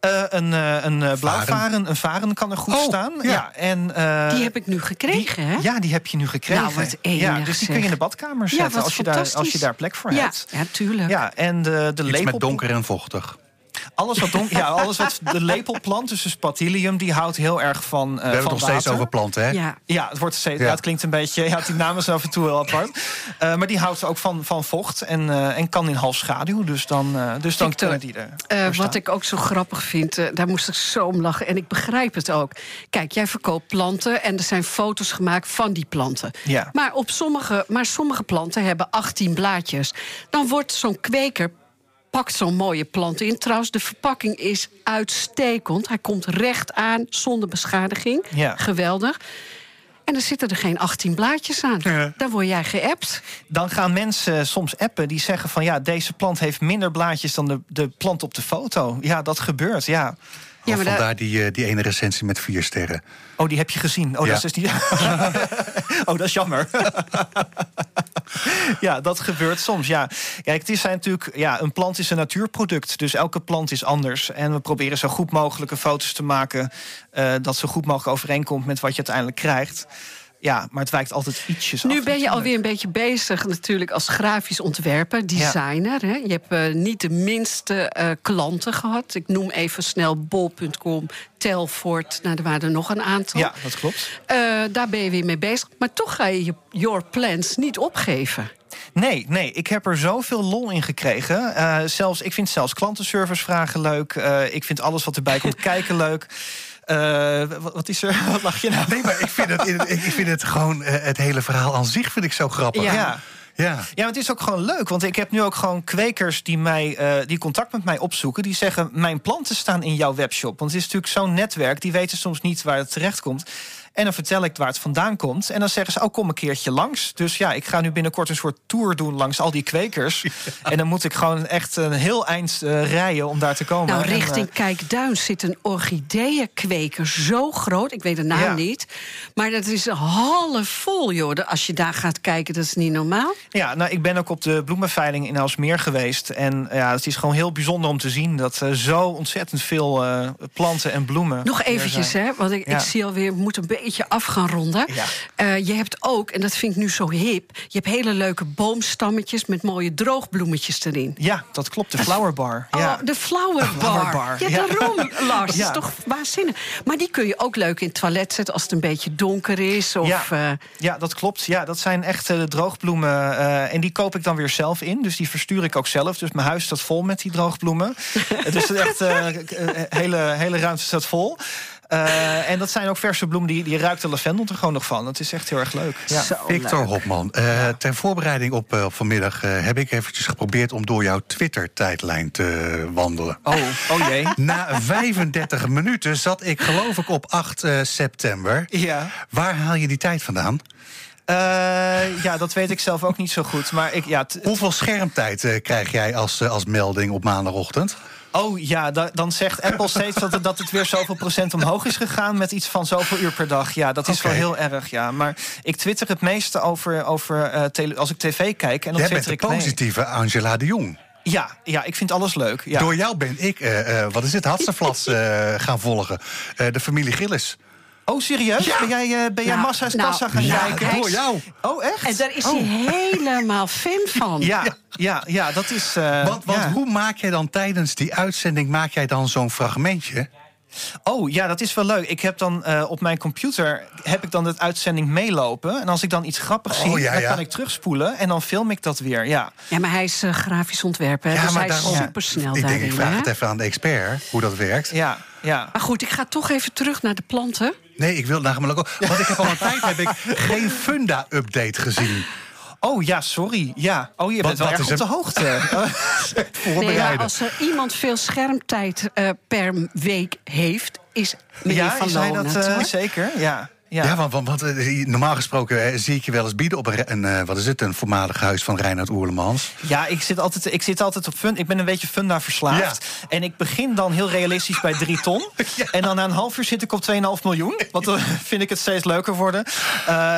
Eh, een uh, een uh, blauwvaren, een varen kan er goed Oh, staan. ja. en, uh, Die heb ik nu gekregen, die, hè? Ja, die heb je nu gekregen. Nou, wat enig, ja, dus die kun je in de badkamer zetten als, je daar, als je daar plek voor Ja, hebt. ja, tuurlijk. Ja, en de, de Iets lepel... met donker en vochtig. Alles wat, donker, ja, alles wat de lepelplant, dus de spatilium, die houdt heel erg van uh, We hebben het nog steeds over planten, hè? Ja. Ja, het, wordt steeds, Ja. ja. het klinkt een beetje... Ja, die naam is af en toe heel apart. Uh, maar die houdt ook van, van vocht en, uh, en kan in half schaduw. Dus dan, uh, dus dan Victor, kunnen die er wat ik ook zo grappig vind, uh, daar moest ik zo om lachen. En ik begrijp het ook. Kijk, jij verkoopt planten en er zijn foto's gemaakt van die planten. Ja. Maar, op sommige, maar sommige planten hebben 18 blaadjes. Dan wordt zo'n kweker pakt zo'n mooie plant in. Trouwens, de verpakking is uitstekend. Hij komt recht aan, zonder beschadiging. Ja. Geweldig. En dan zitten er geen 18 blaadjes aan. Ja. Dan word jij geappt. Dan gaan mensen soms appen die zeggen van... ja, deze plant heeft minder blaadjes dan de, de plant op de foto. Ja, dat gebeurt, ja. Ja, maar daar- vandaar die, eh, die ene recensie met vier sterren. Oh, die heb je gezien. Oh, Ja. dat is niet... oh, dat is jammer. ja, dat gebeurt soms, ja. Kijk, het is zijn natuurlijk... Ja, een plant is een natuurproduct, dus elke plant is anders. En we proberen zo goed mogelijke foto's te maken... eh, dat zo goed mogelijk overeenkomt met wat je uiteindelijk krijgt. Ja, maar het wijkt altijd ietsjes af. Nu ben je alweer een beetje bezig natuurlijk als grafisch ontwerper, designer. Hè? Je hebt eh, niet de minste eh, klanten gehad. Ik noem even snel bol.com, Telfort. Nou, er waren er nog een aantal. Ja, dat klopt. Eh, daar ben je weer mee bezig. Maar toch ga je je your plans niet opgeven. Nee, nee, ik heb er zoveel lol in gekregen. Eh, zelfs, ik vind zelfs klantenservicevragen leuk. Eh, ik vind alles wat erbij komt kijken leuk. Eh, wat, is er? Wat lach je nou? Nee, maar ik vind het, ik vind het gewoon... eh, het hele verhaal aan zich vind ik zo grappig. Ja. Ja. Ja. Ja, maar het is ook gewoon leuk. Want ik heb nu ook gewoon kwekers die, mij, eh, die contact met mij opzoeken. Die zeggen, mijn planten staan in jouw webshop. Want het is natuurlijk zo'n netwerk. Die weten soms niet waar het terecht komt. En dan vertel ik waar het vandaan komt. En dan zeggen ze, oh, kom een keertje langs. Dus ja, ik ga nu binnenkort een soort tour doen langs al die kwekers. En dan moet ik gewoon echt een heel eind eh, rijden om daar te komen. Nou, En, richting eh, Kijkduin zit een orchideeënkweker zo groot. Ik weet de naam Ja. niet. Maar dat is half vol, joh. Als je daar gaat kijken, dat is niet normaal. Ja, nou, ik ben ook op de bloemenveiling in Alsmeer geweest. En ja, het is gewoon heel bijzonder om te zien... dat er zo ontzettend veel eh, planten en bloemen Nog eventjes, hè, want ik, Ja. ik zie alweer, we moeten een beetje af gaan ronden. Ja. Eh, je hebt ook, en dat vind ik nu zo hip... je hebt hele leuke boomstammetjes met mooie droogbloemetjes erin. Ja, dat klopt, de flower bar. Oh, ja. de flower bar. bar, Ja, ja. daarom, Lars. Dat Ja. is toch waanzinnig. Maar die kun je ook leuk in het toilet zetten als het een beetje donker is. Of, ja, eh, ja, dat klopt. Ja, dat zijn echt de droogbloemen. eh, en die koop ik dan weer zelf in. Dus die verstuur ik ook zelf. Dus mijn huis staat vol met die droogbloemen. dus echt hele, hele ruimte staat vol. Eh, en dat zijn ook verse bloemen. Die, die ruikt de lavendel er gewoon nog van. Dat is echt heel erg leuk. Ja. Victor leuk. Hopman, eh, ter voorbereiding op, eh, vanmiddag eh, heb ik eventjes geprobeerd om door jouw Twitter-tijdlijn te wandelen. Oh, oh jee. Na 35 minuten zat ik geloof ik op 8 eh, september. Ja. Waar haal je die tijd vandaan? Eh, ja, dat weet ik zelf ook niet zo goed. Maar ik, ja, Hoeveel schermtijd eh, krijg jij als, als melding op maandagochtend? Oh ja, da- dan zegt Apple steeds dat het, dat het weer zoveel procent omhoog is gegaan... met iets van zoveel uur per dag. Ja, dat is wel heel erg, ja. Maar ik twitter het meeste over, over eh, als ik tv kijk. En dan Jij bent twitter de mee. positieve Angela de Jong. Ja, ja, ik vind alles leuk. Ja. Door jou ben ik, eh, eh, wat is het, Hatseflats gaan volgen. De familie Gillis. Oh, serieus? Ja. Ben jij, eh, ben jij Nou, massa's nou, kassa gaan ja, kijken? door jou. Oh, echt? En daar is oh. hij helemaal fan van. Ja, ja, ja, dat is... eh, Want, want ja. hoe maak jij dan tijdens die uitzending maak jij dan zo'n fragmentje? Oh, ja, dat is wel leuk. Ik heb dan eh, op mijn computer heb ik dan de uitzending meelopen. En als ik dan iets grappigs Oh, zie, ja, dan ja. kan ik terugspoelen. En dan film ik dat weer, ja. Ja, maar hij is grafisch ontwerper, hè, dus hij is daarom- supersnel Ik denk, daarin. ik vraag hè? het even aan de expert, hoe dat werkt. Ja, ja. Maar goed, ik ga toch even terug naar de planten. Nee, ik wil namelijk ook... Want ik heb al een tijd heb ik geen Funda-update gezien. Oh ja, sorry. Ja. Oh, je bent wel wat erg is op de hoogte. Nee, maar Voorbereiden. als er iemand veel schermtijd eh, per week heeft, is meneer ja, Van Loon dat eh, zeker? Ja. Ja. Ja, want, want, want, eh, normaal gesproken eh, zie ik je wel eens bieden op een, eh, wat is het, een voormalig huis van Reinhard Oerlemans. Ja, ik zit altijd, ik zit altijd op fun. Ik ben een beetje funda verslaafd. En ik begin dan heel realistisch bij drie ton. En dan na een half uur zit ik op 2,5 miljoen. Want dan vind ik het steeds leuker worden.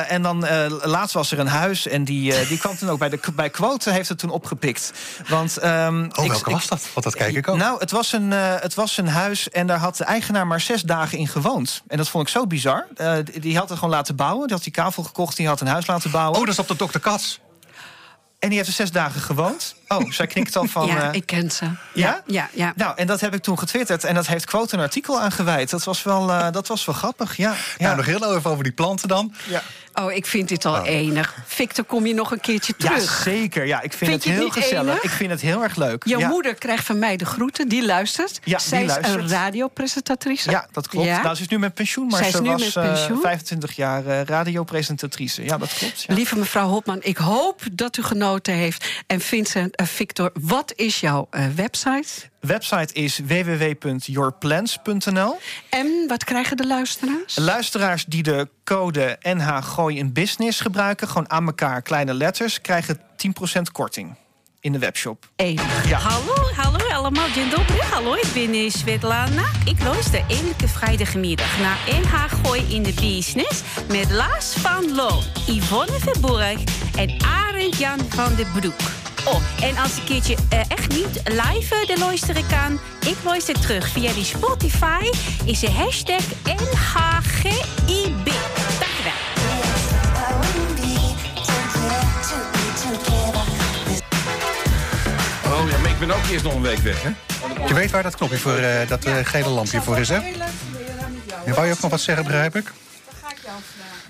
En dan laatst was er een huis. En die, die kwam toen ook bij, de, bij Quote heeft het toen opgepikt. Want, ehm, Oh, ik- welke ik- was dat? Want dat kijk ik ook. Nou, het was, een, het was een huis en daar had de eigenaar maar zes dagen in gewoond. En dat vond ik zo bizar. Die- die had het gewoon laten bouwen. Die had die kavel gekocht, die had een huis laten bouwen. oh, dat is op de Dr. Katz. En die heeft er zes dagen gewoond. Oh, zij knikt al van... ja, eh, ik ken ze. ja? Ja, ja. Nou, en dat heb ik toen getwitterd. En dat heeft Quote een artikel aan gewijd. Dat was wel, eh, dat was wel grappig, ja. ja. Nou, nog heel even over die planten dan. ja. Oh, ik vind dit al enig. Victor, kom je nog een keertje Ja, terug? zeker. Ja, ik vind, het heel gezellig. enig? Ik vind het heel erg leuk. Jouw ja. moeder krijgt van mij de groeten, die luistert. Ja, Zij die is luistert. een radiopresentatrice. Ja, dat klopt. Ja? Nou, ze is nu met pensioen, maar Zij is ze nu was met eh, pensioen? 25 jaar eh, radiopresentatrice. Ja, dat klopt. Ja. Lieve mevrouw Hopman, ik hoop dat u genoten heeft. En Vincent, Victor, wat is jouw eh, website? Website is www.yourplans.nl. En wat krijgen de luisteraars? Luisteraars die de code NH Gooi in Business gebruiken, gewoon aan elkaar kleine letters, krijgen 10% korting in de webshop. Enig. Ja. Hallo, hallo allemaal. Dzień dobry. Hallo, ik ben eh, Svetlana. Ik luister elke vrijdagmiddag naar NH Gooi in de Business... met Lars van Loon, Yvonne Verburg en Arend Jan van den Broek. Oh, en als ik een keertje eh, echt niet live eh, de luisteren kan... ik luister terug via die Spotify... is de hashtag NHGIB. Dankjewel. Oh ja, maar ik ben ook eerst nog een week weg, hè? Je weet waar dat knopje voor, eh, dat gele lampje voor is, hè? Ja, wou je ook nog wat zeggen, begrijp ik?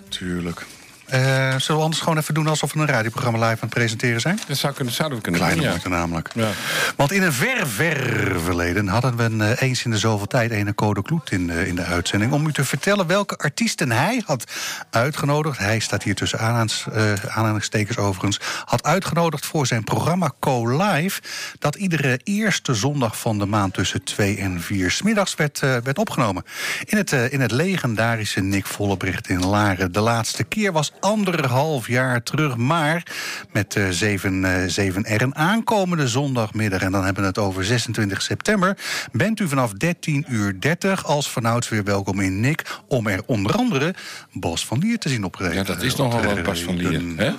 Tuurlijk. Eh, zullen we anders gewoon even doen alsof we een radioprogramma live aan het presenteren zijn? Dat zou kunnen, zouden we kunnen Kleine doen, ja. namelijk. Ja. Want in een ver, ver verleden hadden we een, eh, eens in de zoveel tijd een code kloet in, eh, in de uitzending. Om u te vertellen welke artiesten hij had uitgenodigd. Hij staat hier tussen aanhans- eh, aanhalingstekens overigens. Had uitgenodigd voor zijn programma Co Live. Dat iedere eerste zondag van de maand tussen 2 en 4 smiddags werd, werd opgenomen. In het, in het legendarische Nick Vollebrecht in Laren. De laatste keer was anderhalf jaar terug. Maar met eh 7, eh 7 R een aankomende zondagmiddag. En dan hebben we het over 26 september. Bent u vanaf 13 uur 30 als vanouds weer welkom in Nick. Om er onder andere Bas van Lier te zien optreden. Ja, dat is nogal wat Bas van Lier. Hè?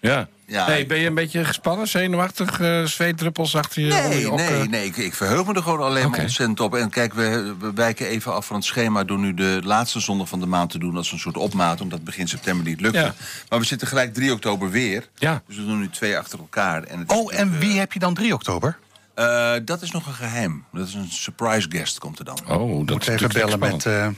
Ja. Ja, hey, ben je een beetje gespannen, zenuwachtig, eh zweetdruppels achter je? Nee, je nee, okken? nee ik, ik verheug me er gewoon alleen maar ontzettend op. En kijk, we, we wijken even af van het schema... door nu de laatste zondag van de maand te doen als een soort opmaat... omdat begin september niet lukte. Ja. Maar we zitten gelijk 3 oktober weer. Ja. Dus we doen nu twee achter elkaar. En het is Oh, en wie heb je dan 3 oktober? Eh, dat is nog een geheim. Dat is een surprise guest, komt er dan. Oh, dat Moet is even bellen met... eh,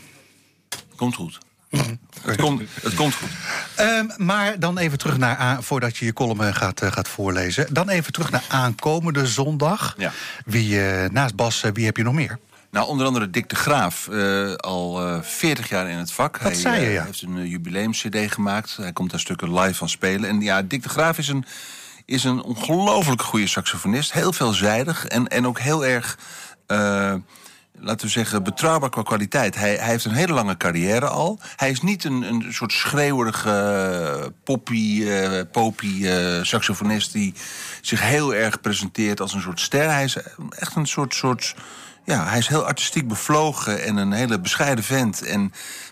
Komt goed. het, komt, het komt goed. Ehm, maar dan even terug naar, aan- voordat je je column eh, gaat, eh, gaat voorlezen. Dan even terug naar aankomende zondag. Ja. Wie, eh, naast Bas, wie heb je nog meer? Nou, onder andere Dick de Graaf, al eh 40 jaar in het vak. Dat zei je, ja. heeft een jubileums-cd gemaakt. Hij komt daar stukken live van spelen. En ja, Dick de Graaf is een, is een ongelooflijk goede saxofonist. Heel veelzijdig en, en ook heel erg... eh, laten we zeggen, betrouwbaar qua kwaliteit. Hij, hij heeft een hele lange carrière al. Hij is niet een, een soort schreeuwerige eh, poppy, eh popy eh, saxofonist... die zich heel erg presenteert als een soort ster. Hij is echt een soort... soort ja, hij is heel artistiek bevlogen en een hele bescheiden vent. En,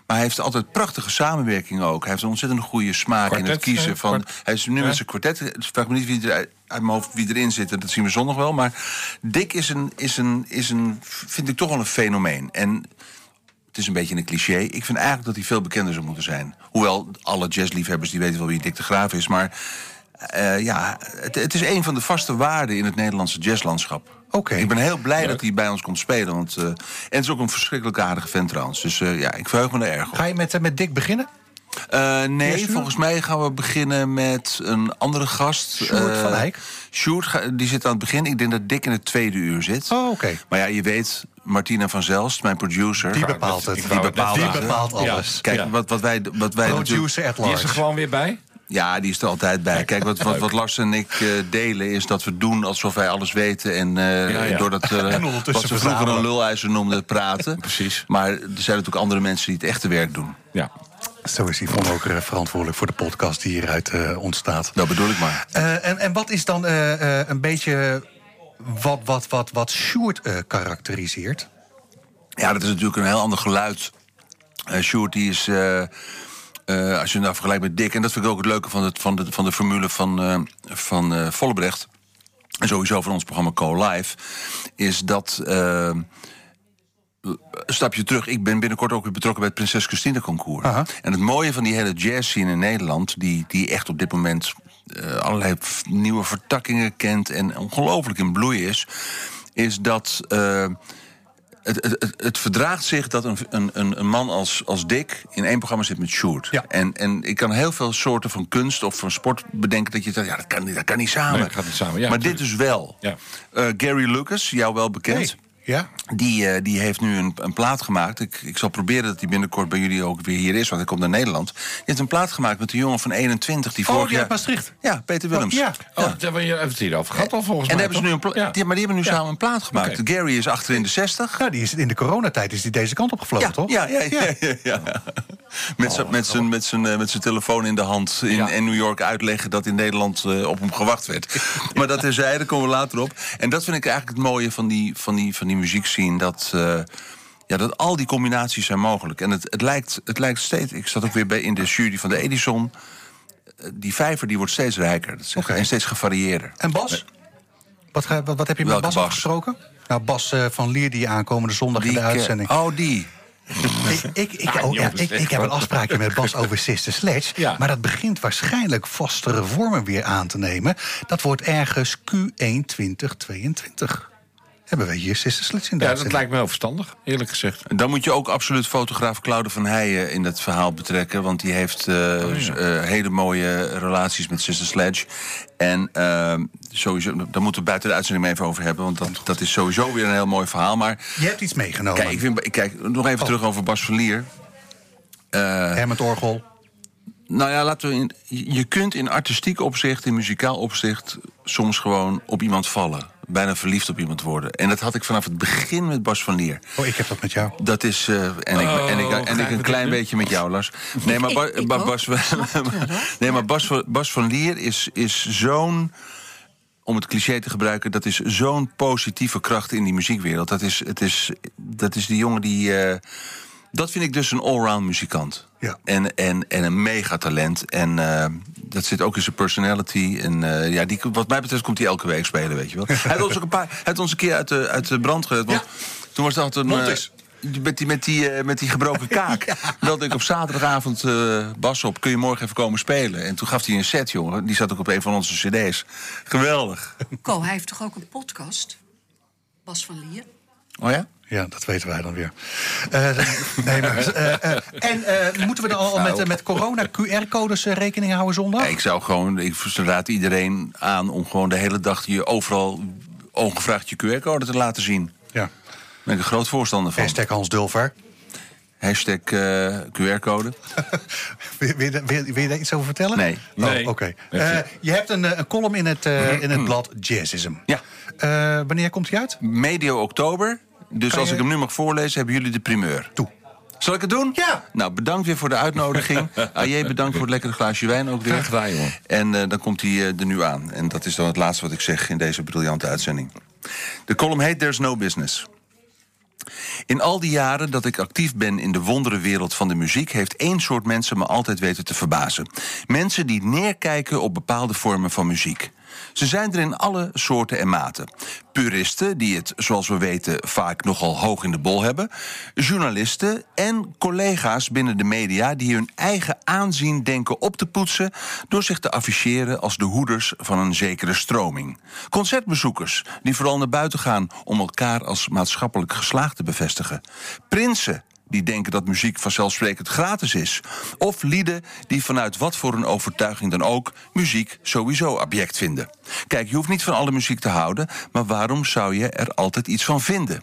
maar hij heeft altijd prachtige samenwerking ook. Hij heeft een ontzettend goede smaak in het kiezen eh, van... Hij is nu Ja. met zijn kwartet. Ik vraag me niet wie er uit mijn hoofd wie erin zit. Dat zien we zondag wel. Maar Dick is een, is een, is een, vind ik toch wel een fenomeen. En het is een beetje een cliché. Ik vind eigenlijk dat hij veel bekender zou moeten zijn. Hoewel alle jazzliefhebbers die weten wel wie Dick de Graaf is. Maar eh, ja, het, het is een van de vaste waarden in het Nederlandse jazzlandschap. Oké. Ik ben heel blij dat hij bij ons komt spelen. Want, eh, en het is ook een verschrikkelijk aardige vent trouwens. Dus eh, ja, ik verheug me er erg op. Ga je met, met Dick beginnen? Eh, nee, volgens mij gaan we beginnen met een andere gast. Sjoerd Eh, van Eyck? Sjoerd, die zit aan het begin. Ik denk dat Dick in het tweede uur zit. Oh, oké. Maar ja, je weet, Martina van Zelst, mijn producer... Die bepaalt het. Die bepaalt, Die alles. Kijk, Ja. wat, wat wij, wat wij. Producer at Die is er gewoon weer bij. Ja, die is er altijd bij. Kijk, wat, wat, wat Lars en ik eh, delen is dat we doen alsof wij alles weten. En eh Ja, ja. door dat, eh, En wat ze vroeger een lulijzer noemden, praten. Precies. Maar er zijn natuurlijk andere mensen die het echte werk doen. Ja. Zo is Yvonne ook eh, verantwoordelijk voor de podcast die hieruit eh, ontstaat. Dat bedoel ik maar. Eh, en, en wat is dan een beetje wat, wat, wat, wat Sjoerd karakteriseert? Ja, dat is natuurlijk een heel ander geluid. Eh Sjoerd, die is... als je hem nou vergelijkt met Dick... en dat vind ik ook het leuke van, het, van, de, van de formule van, van Vollebrecht... en sowieso van ons programma Co-Live... is dat... een stapje terug. Ik ben binnenkort ook weer betrokken bij het Prinses Christine Concours. Aha. En het mooie van die hele jazz scene in Nederland... die, die echt op dit moment eh, allerlei nieuwe vertakkingen kent... en ongelooflijk in bloei is... is dat... eh, het, het, verdraagt zich dat een, een, een man als, als Dick in één programma zit met Sjoerd. Ja. En, en ik kan heel veel soorten van kunst of van sport bedenken dat je zegt, ja, dat kan, niet- dat kan niet samen. Nee, dat gaat niet samen, ja, maar dit dus wel. Ja. Eh, Gary Lucas, jou wel bekend. Ja? Die, eh, die heeft nu een, een plaat gemaakt. Ik, ik zal proberen dat hij binnenkort bij jullie ook weer hier is, want hij komt naar Nederland. Die heeft een plaat gemaakt met een jongen van 21 die Oh, vorig die jaar. Maastricht. Ja, Peter Willems. Oh, ja. Oh, dat hebben we het hier over gehad al volgens En mij. hebben ze nu een Ja. die, maar die hebben nu Ja. samen een plaat gemaakt. Gary is achter in de 60. Nou, die is in de coronatijd is die deze kant op gevlogen, Ja, toch? ja, ja, ja, ja, ja. Met zijn- met zijn- met zijn eh, met zijn telefoon in de hand in, Ja. in New York uitleggen dat in Nederland eh, op hem gewacht werd. maar dat terzijde, daar komen we later op. En dat vind ik eigenlijk het mooie van die, van die, van die muziekscene. Dat, eh, ja, dat al die combinaties zijn mogelijk. En het, het, lijkt, het lijkt steeds. Ik zat ook weer bij in de jury van de Edison. Eh, Die vijver die wordt steeds rijker. Dat. En steeds gevarieerder. En Bas? Wat, ga- wat, wat heb je met Bas Bas? afgesproken? Nou, Bas eh, van Lier die aankomende zondag in de uitzending. Oh, die. Ik, ik, ik, Ah, oh, ja, ik, ik heb een afspraakje met Bas over Sister Sledge. Ja. Maar dat begint waarschijnlijk vastere vormen weer aan te nemen. Dat wordt ergens Q1 2022. Hebben we hier Sister Sledge in de Ja, dat lijkt me heel verstandig, eerlijk gezegd. En Dan moet je ook absoluut fotograaf Claude van Heijen in het verhaal betrekken. Want die heeft eh, z- eh, hele mooie relaties met Sister Sledge. En eh, sowieso, daar moeten we buiten de uitzending mee even over hebben. Want dat, dat is sowieso weer een heel mooi verhaal. Maar Je hebt iets meegenomen. kijk, ik vind, ik kijk nog even Oh. terug over Bas Verlier. Eh, Hermet Orgel. nou ja, laten we in, je kunt in artistiek opzicht, in muzikaal opzicht... soms gewoon op iemand vallen. Bijna verliefd op iemand worden. En dat had ik vanaf het begin met Bas van Lier. Oh, ik heb dat met jou. Dat is. eh, en, ik, en, ik, Oh, en ik een klein beetje met jou, Lars. Nee, maar, Ba- Ba-. Bas, nee, maar Bas, van- Bas van Lier is, is zo'n. Om het cliché te gebruiken, dat is zo'n positieve kracht in die muziekwereld. Dat is, het is, dat is die jongen die. eh, dat vind ik dus een allround muzikant. Ja. En, en, en een megatalent. En eh, dat zit ook in zijn personality. En eh, ja, die, wat mij betreft komt hij elke week spelen, weet je wel. hij heeft ons ook een paar. Hij heeft ons een keer uit de, uit de brand gered. Want toen was dat een. eh, Montes. met die, met, die, eh, met die gebroken kaak. Belde ik op zaterdagavond eh, Bas op. Kun je morgen even komen spelen? En toen gaf hij een set, jongen. Die zat ook op een van onze cd's. Geweldig. Ko, hij heeft toch ook een podcast? Bas van Lier. Oh ja? Ja, dat weten wij dan weer. Eh, nee, maar, eh, eh, en eh, moeten we dan al met, eh, met corona QR-codes rekening houden zondag? Ja, ik zou gewoon, ik raad iedereen aan om gewoon de hele dag je overal ongevraagd je QR-code te laten zien. Ja. Daar ben ik een groot voorstander van. Hashtag Hans Dulver. Hashtag QR-code. Wil, wil, je- wil, wil je daar iets over vertellen? Nee. Oh, Nee. Oké. Eh, je hebt een, een column in het, eh, in het blad Jazzism. Ja. Eh, wanneer komt die uit? Medio oktober. Dus als je- ik hem nu mag voorlezen, hebben jullie de primeur. Toe. Zal ik het doen? Ja. Nou, bedankt weer voor de uitnodiging. AJ, bedankt voor het lekkere glaasje wijn ook weer. Graag gedaan, jongen. En eh, dan komt hij eh, er nu aan. En dat is dan het laatste wat ik zeg in deze briljante uitzending. De column heet There's No Business. In al die jaren dat ik actief ben in de wonderenwereld van de muziek... heeft één soort mensen me altijd weten te verbazen. Mensen die neerkijken op bepaalde vormen van muziek. Ze zijn er in alle soorten en maten. Puristen, die het, zoals we weten, vaak nogal hoog in de bol hebben. Journalisten en collega's binnen de media... die hun eigen aanzien denken op te poetsen... door zich te afficheren als de hoeders van een zekere stroming. Concertbezoekers, die vooral naar buiten gaan... om elkaar als maatschappelijk geslaagd te bevestigen. Prinsen, die denken dat muziek vanzelfsprekend gratis is. Of lieden die vanuit wat voor een overtuiging dan ook muziek sowieso object vinden. Kijk, je hoeft niet van alle muziek te houden, maar waarom zou je er altijd iets van vinden?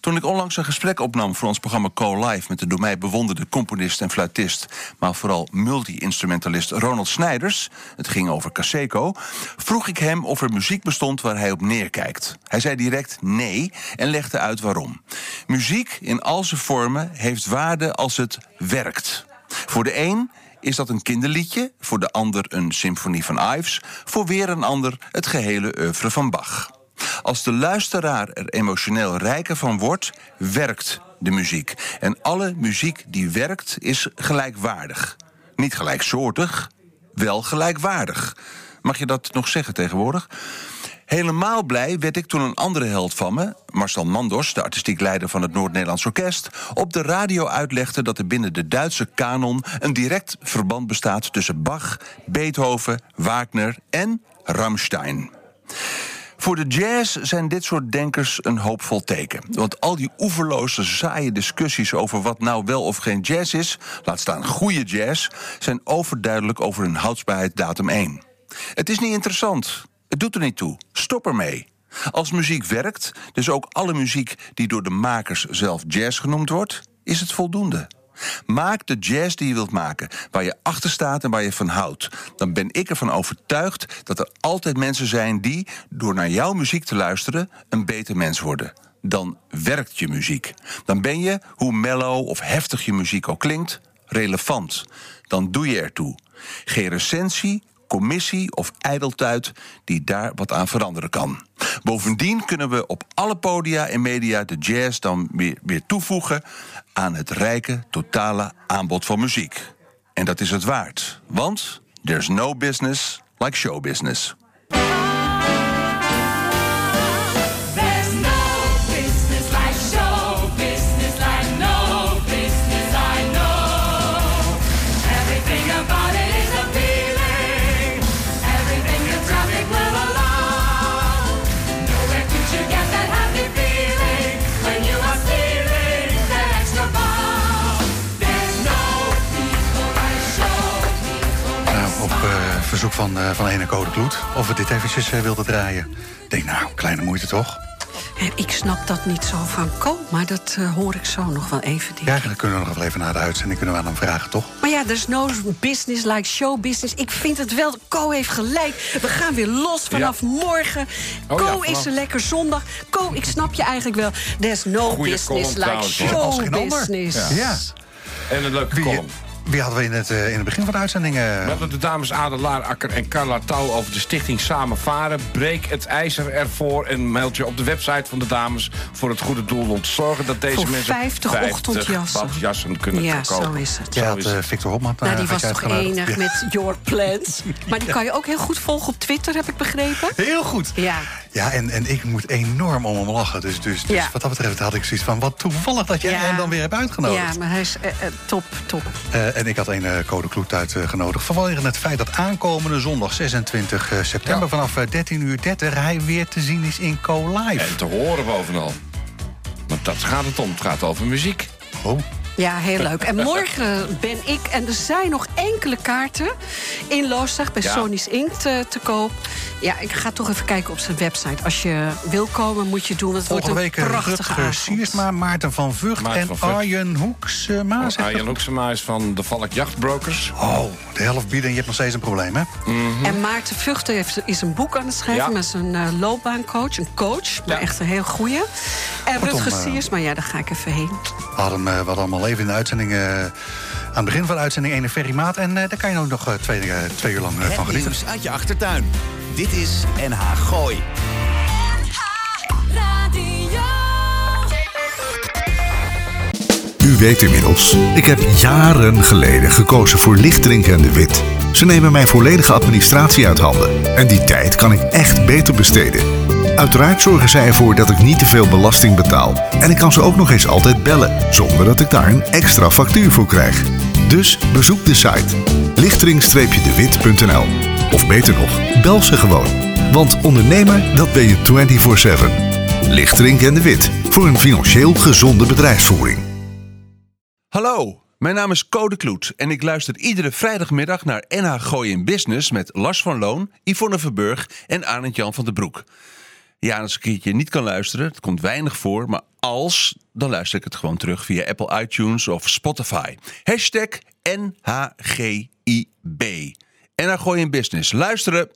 Toen ik onlangs een gesprek opnam voor ons programma Co-Live... met de door mij bewonderde componist en fluitist... maar vooral multi-instrumentalist Ronald Snijders... het ging over Caseco... vroeg ik hem of er muziek bestond waar hij op neerkijkt. Hij zei direct nee en legde uit waarom. Muziek in al zijn vormen heeft waarde als het werkt. Voor de een is dat een kinderliedje, voor de ander een symfonie van Ives... voor weer een ander het gehele oeuvre van Bach. Als de luisteraar er emotioneel rijker van wordt, werkt de muziek. En alle muziek die werkt is gelijkwaardig. Niet gelijksoortig, wel gelijkwaardig. Mag je dat nog zeggen tegenwoordig? Helemaal blij werd ik toen een andere held van me, Marcel Mandors, de artistiek leider van het Noord-Nederlands Orkest, op de radio uitlegde dat er binnen de Duitse kanon een direct verband bestaat tussen Bach, Beethoven, Wagner en Rammstein. Voor de jazz zijn dit soort denkers een hoopvol teken. Want al die oeverloze, saaie discussies over wat nou wel of geen jazz is, laat staan goede jazz, zijn overduidelijk over hun houdbaarheidsdatum 1. Het is niet interessant. Het doet er niet toe. Stop ermee. Als muziek werkt, dus ook alle muziek die door de makers zelf jazz genoemd wordt, is het voldoende. Maak de jazz die je wilt maken, waar je achter staat en waar je van houdt. Dan ben ik ervan overtuigd dat er altijd mensen zijn die, door naar jouw muziek te luisteren, een beter mens worden. Dan werkt je muziek. Dan ben je, hoe mellow of heftig je muziek ook klinkt, relevant. Dan doe je ertoe. Geen recensie, commissie of ijdeltuit die daar wat aan veranderen kan. Bovendien kunnen we op alle podia en media de jazz dan weer, weer toevoegen aan het rijke totale aanbod van muziek. En dat is het waard, want there's no business like show business. Verzoek van, eh van ene Code Kloet. Of we dit eventjes eh, wilden draaien. Ik denk, nou, kleine moeite toch? En ik snap dat niet zo van Co, maar dat eh, hoor ik zo nog wel even. Ja, eigenlijk kunnen we nog wel even naar de uitzending kunnen we aan hem vragen, toch? Maar ja, there's no business like show business. Ik vind het wel, Co heeft gelijk. We gaan weer los vanaf morgen. Oh Co ja, is een lekker zondag. Co, ik snap je eigenlijk wel. There's no Goeie business column like trouwens, show business. Ja. En een leuke Wie, column. Wie hadden we in het, eh, in het begin van de uitzending? eh, We hadden de dames Adelaar Akker en Carla Touw over de stichting Samen Varen. Breek het ijzer ervoor en meld je op de website van de dames... voor het goede doel om te zorgen dat deze Voor mensen... 50 ochtendjassen. badjassen kunnen Ja, verkopen. zo is het. Jij Zo had eh, het. Victor Hopman. Nou, eh, die was toch enig Ja. met Your Plans. Maar die kan je ook heel goed volgen op Twitter, heb ik begrepen. Heel goed. Ja. Ja, en, en ik moet enorm om hem lachen. Dus, dus, dus Ja. wat dat betreft had ik zoiets van... wat toevallig dat jij Ja. hem dan weer hebt uitgenodigd. Ja, maar hij is eh, eh, top, top. Eh, en ik had een eh, code kloet uitgenodigd. Vanwege het feit dat aankomende zondag 26 eh, september... vanaf eh, 13 uur 30 hij weer te zien is in Co-Live. En te horen bovenal. Want dat gaat het om. Het gaat over muziek. Oh, Ja, heel leuk. En morgen ben ik, en er zijn nog enkele kaarten in Loosdrecht bij Ja. Sony's Inc. te, te koop. Ja, ik ga toch even kijken op zijn website. Als je wil komen, moet je doen. want Het volgende wordt week een eh, prachtige Rutger avond. Siersma, Maarten van Vught Maarten en van Vught. Arjen Hoeksma. zeg Arjen? Hoeksema is van de Valk Jachtbrokers. Oh, de helft bieden en je hebt nog steeds een probleem, hè? En Maarten Vuchter heeft, is een boek aan het schrijven... Ja. met zijn eh, loopbaancoach, een coach, maar Ja. echt een heel goeie. En Kortom, Rutger eh, maar ja, daar ga ik even heen. We hadden, we hadden allemaal even in de uitzending... eh, aan het begin van de uitzending ene ferrymaat. En eh, daar kan je ook nog twee, twee uur lang van Het genieten. nieuws uit je achtertuin. Dit is NH Gooi. U weet inmiddels, ik heb jaren geleden gekozen voor Lichterink en de Wit. Ze nemen mijn volledige administratie uit handen. En die tijd kan ik echt beter besteden. Uiteraard zorgen zij ervoor dat ik niet te veel belasting betaal. En ik kan ze ook nog eens altijd bellen, zonder dat ik daar een extra factuur voor krijg. Dus bezoek de site lichtering-dewit.nl Of beter nog, bel ze gewoon. Want ondernemer, dat ben je 24-7. Lichterink en de Wit, voor een financieel gezonde bedrijfsvoering. Hallo, mijn naam is Code Kloet en ik luister iedere vrijdagmiddag naar NH in Business met Lars van Loon, Yvonne Verburg en Arend Jan van den Broek. Ja, als ik een keertje niet kan luisteren, het komt weinig voor, maar als, dan luister ik het gewoon terug via Apple iTunes of Spotify. Hashtag NHGIB. NH Gooi in Business. Luisteren!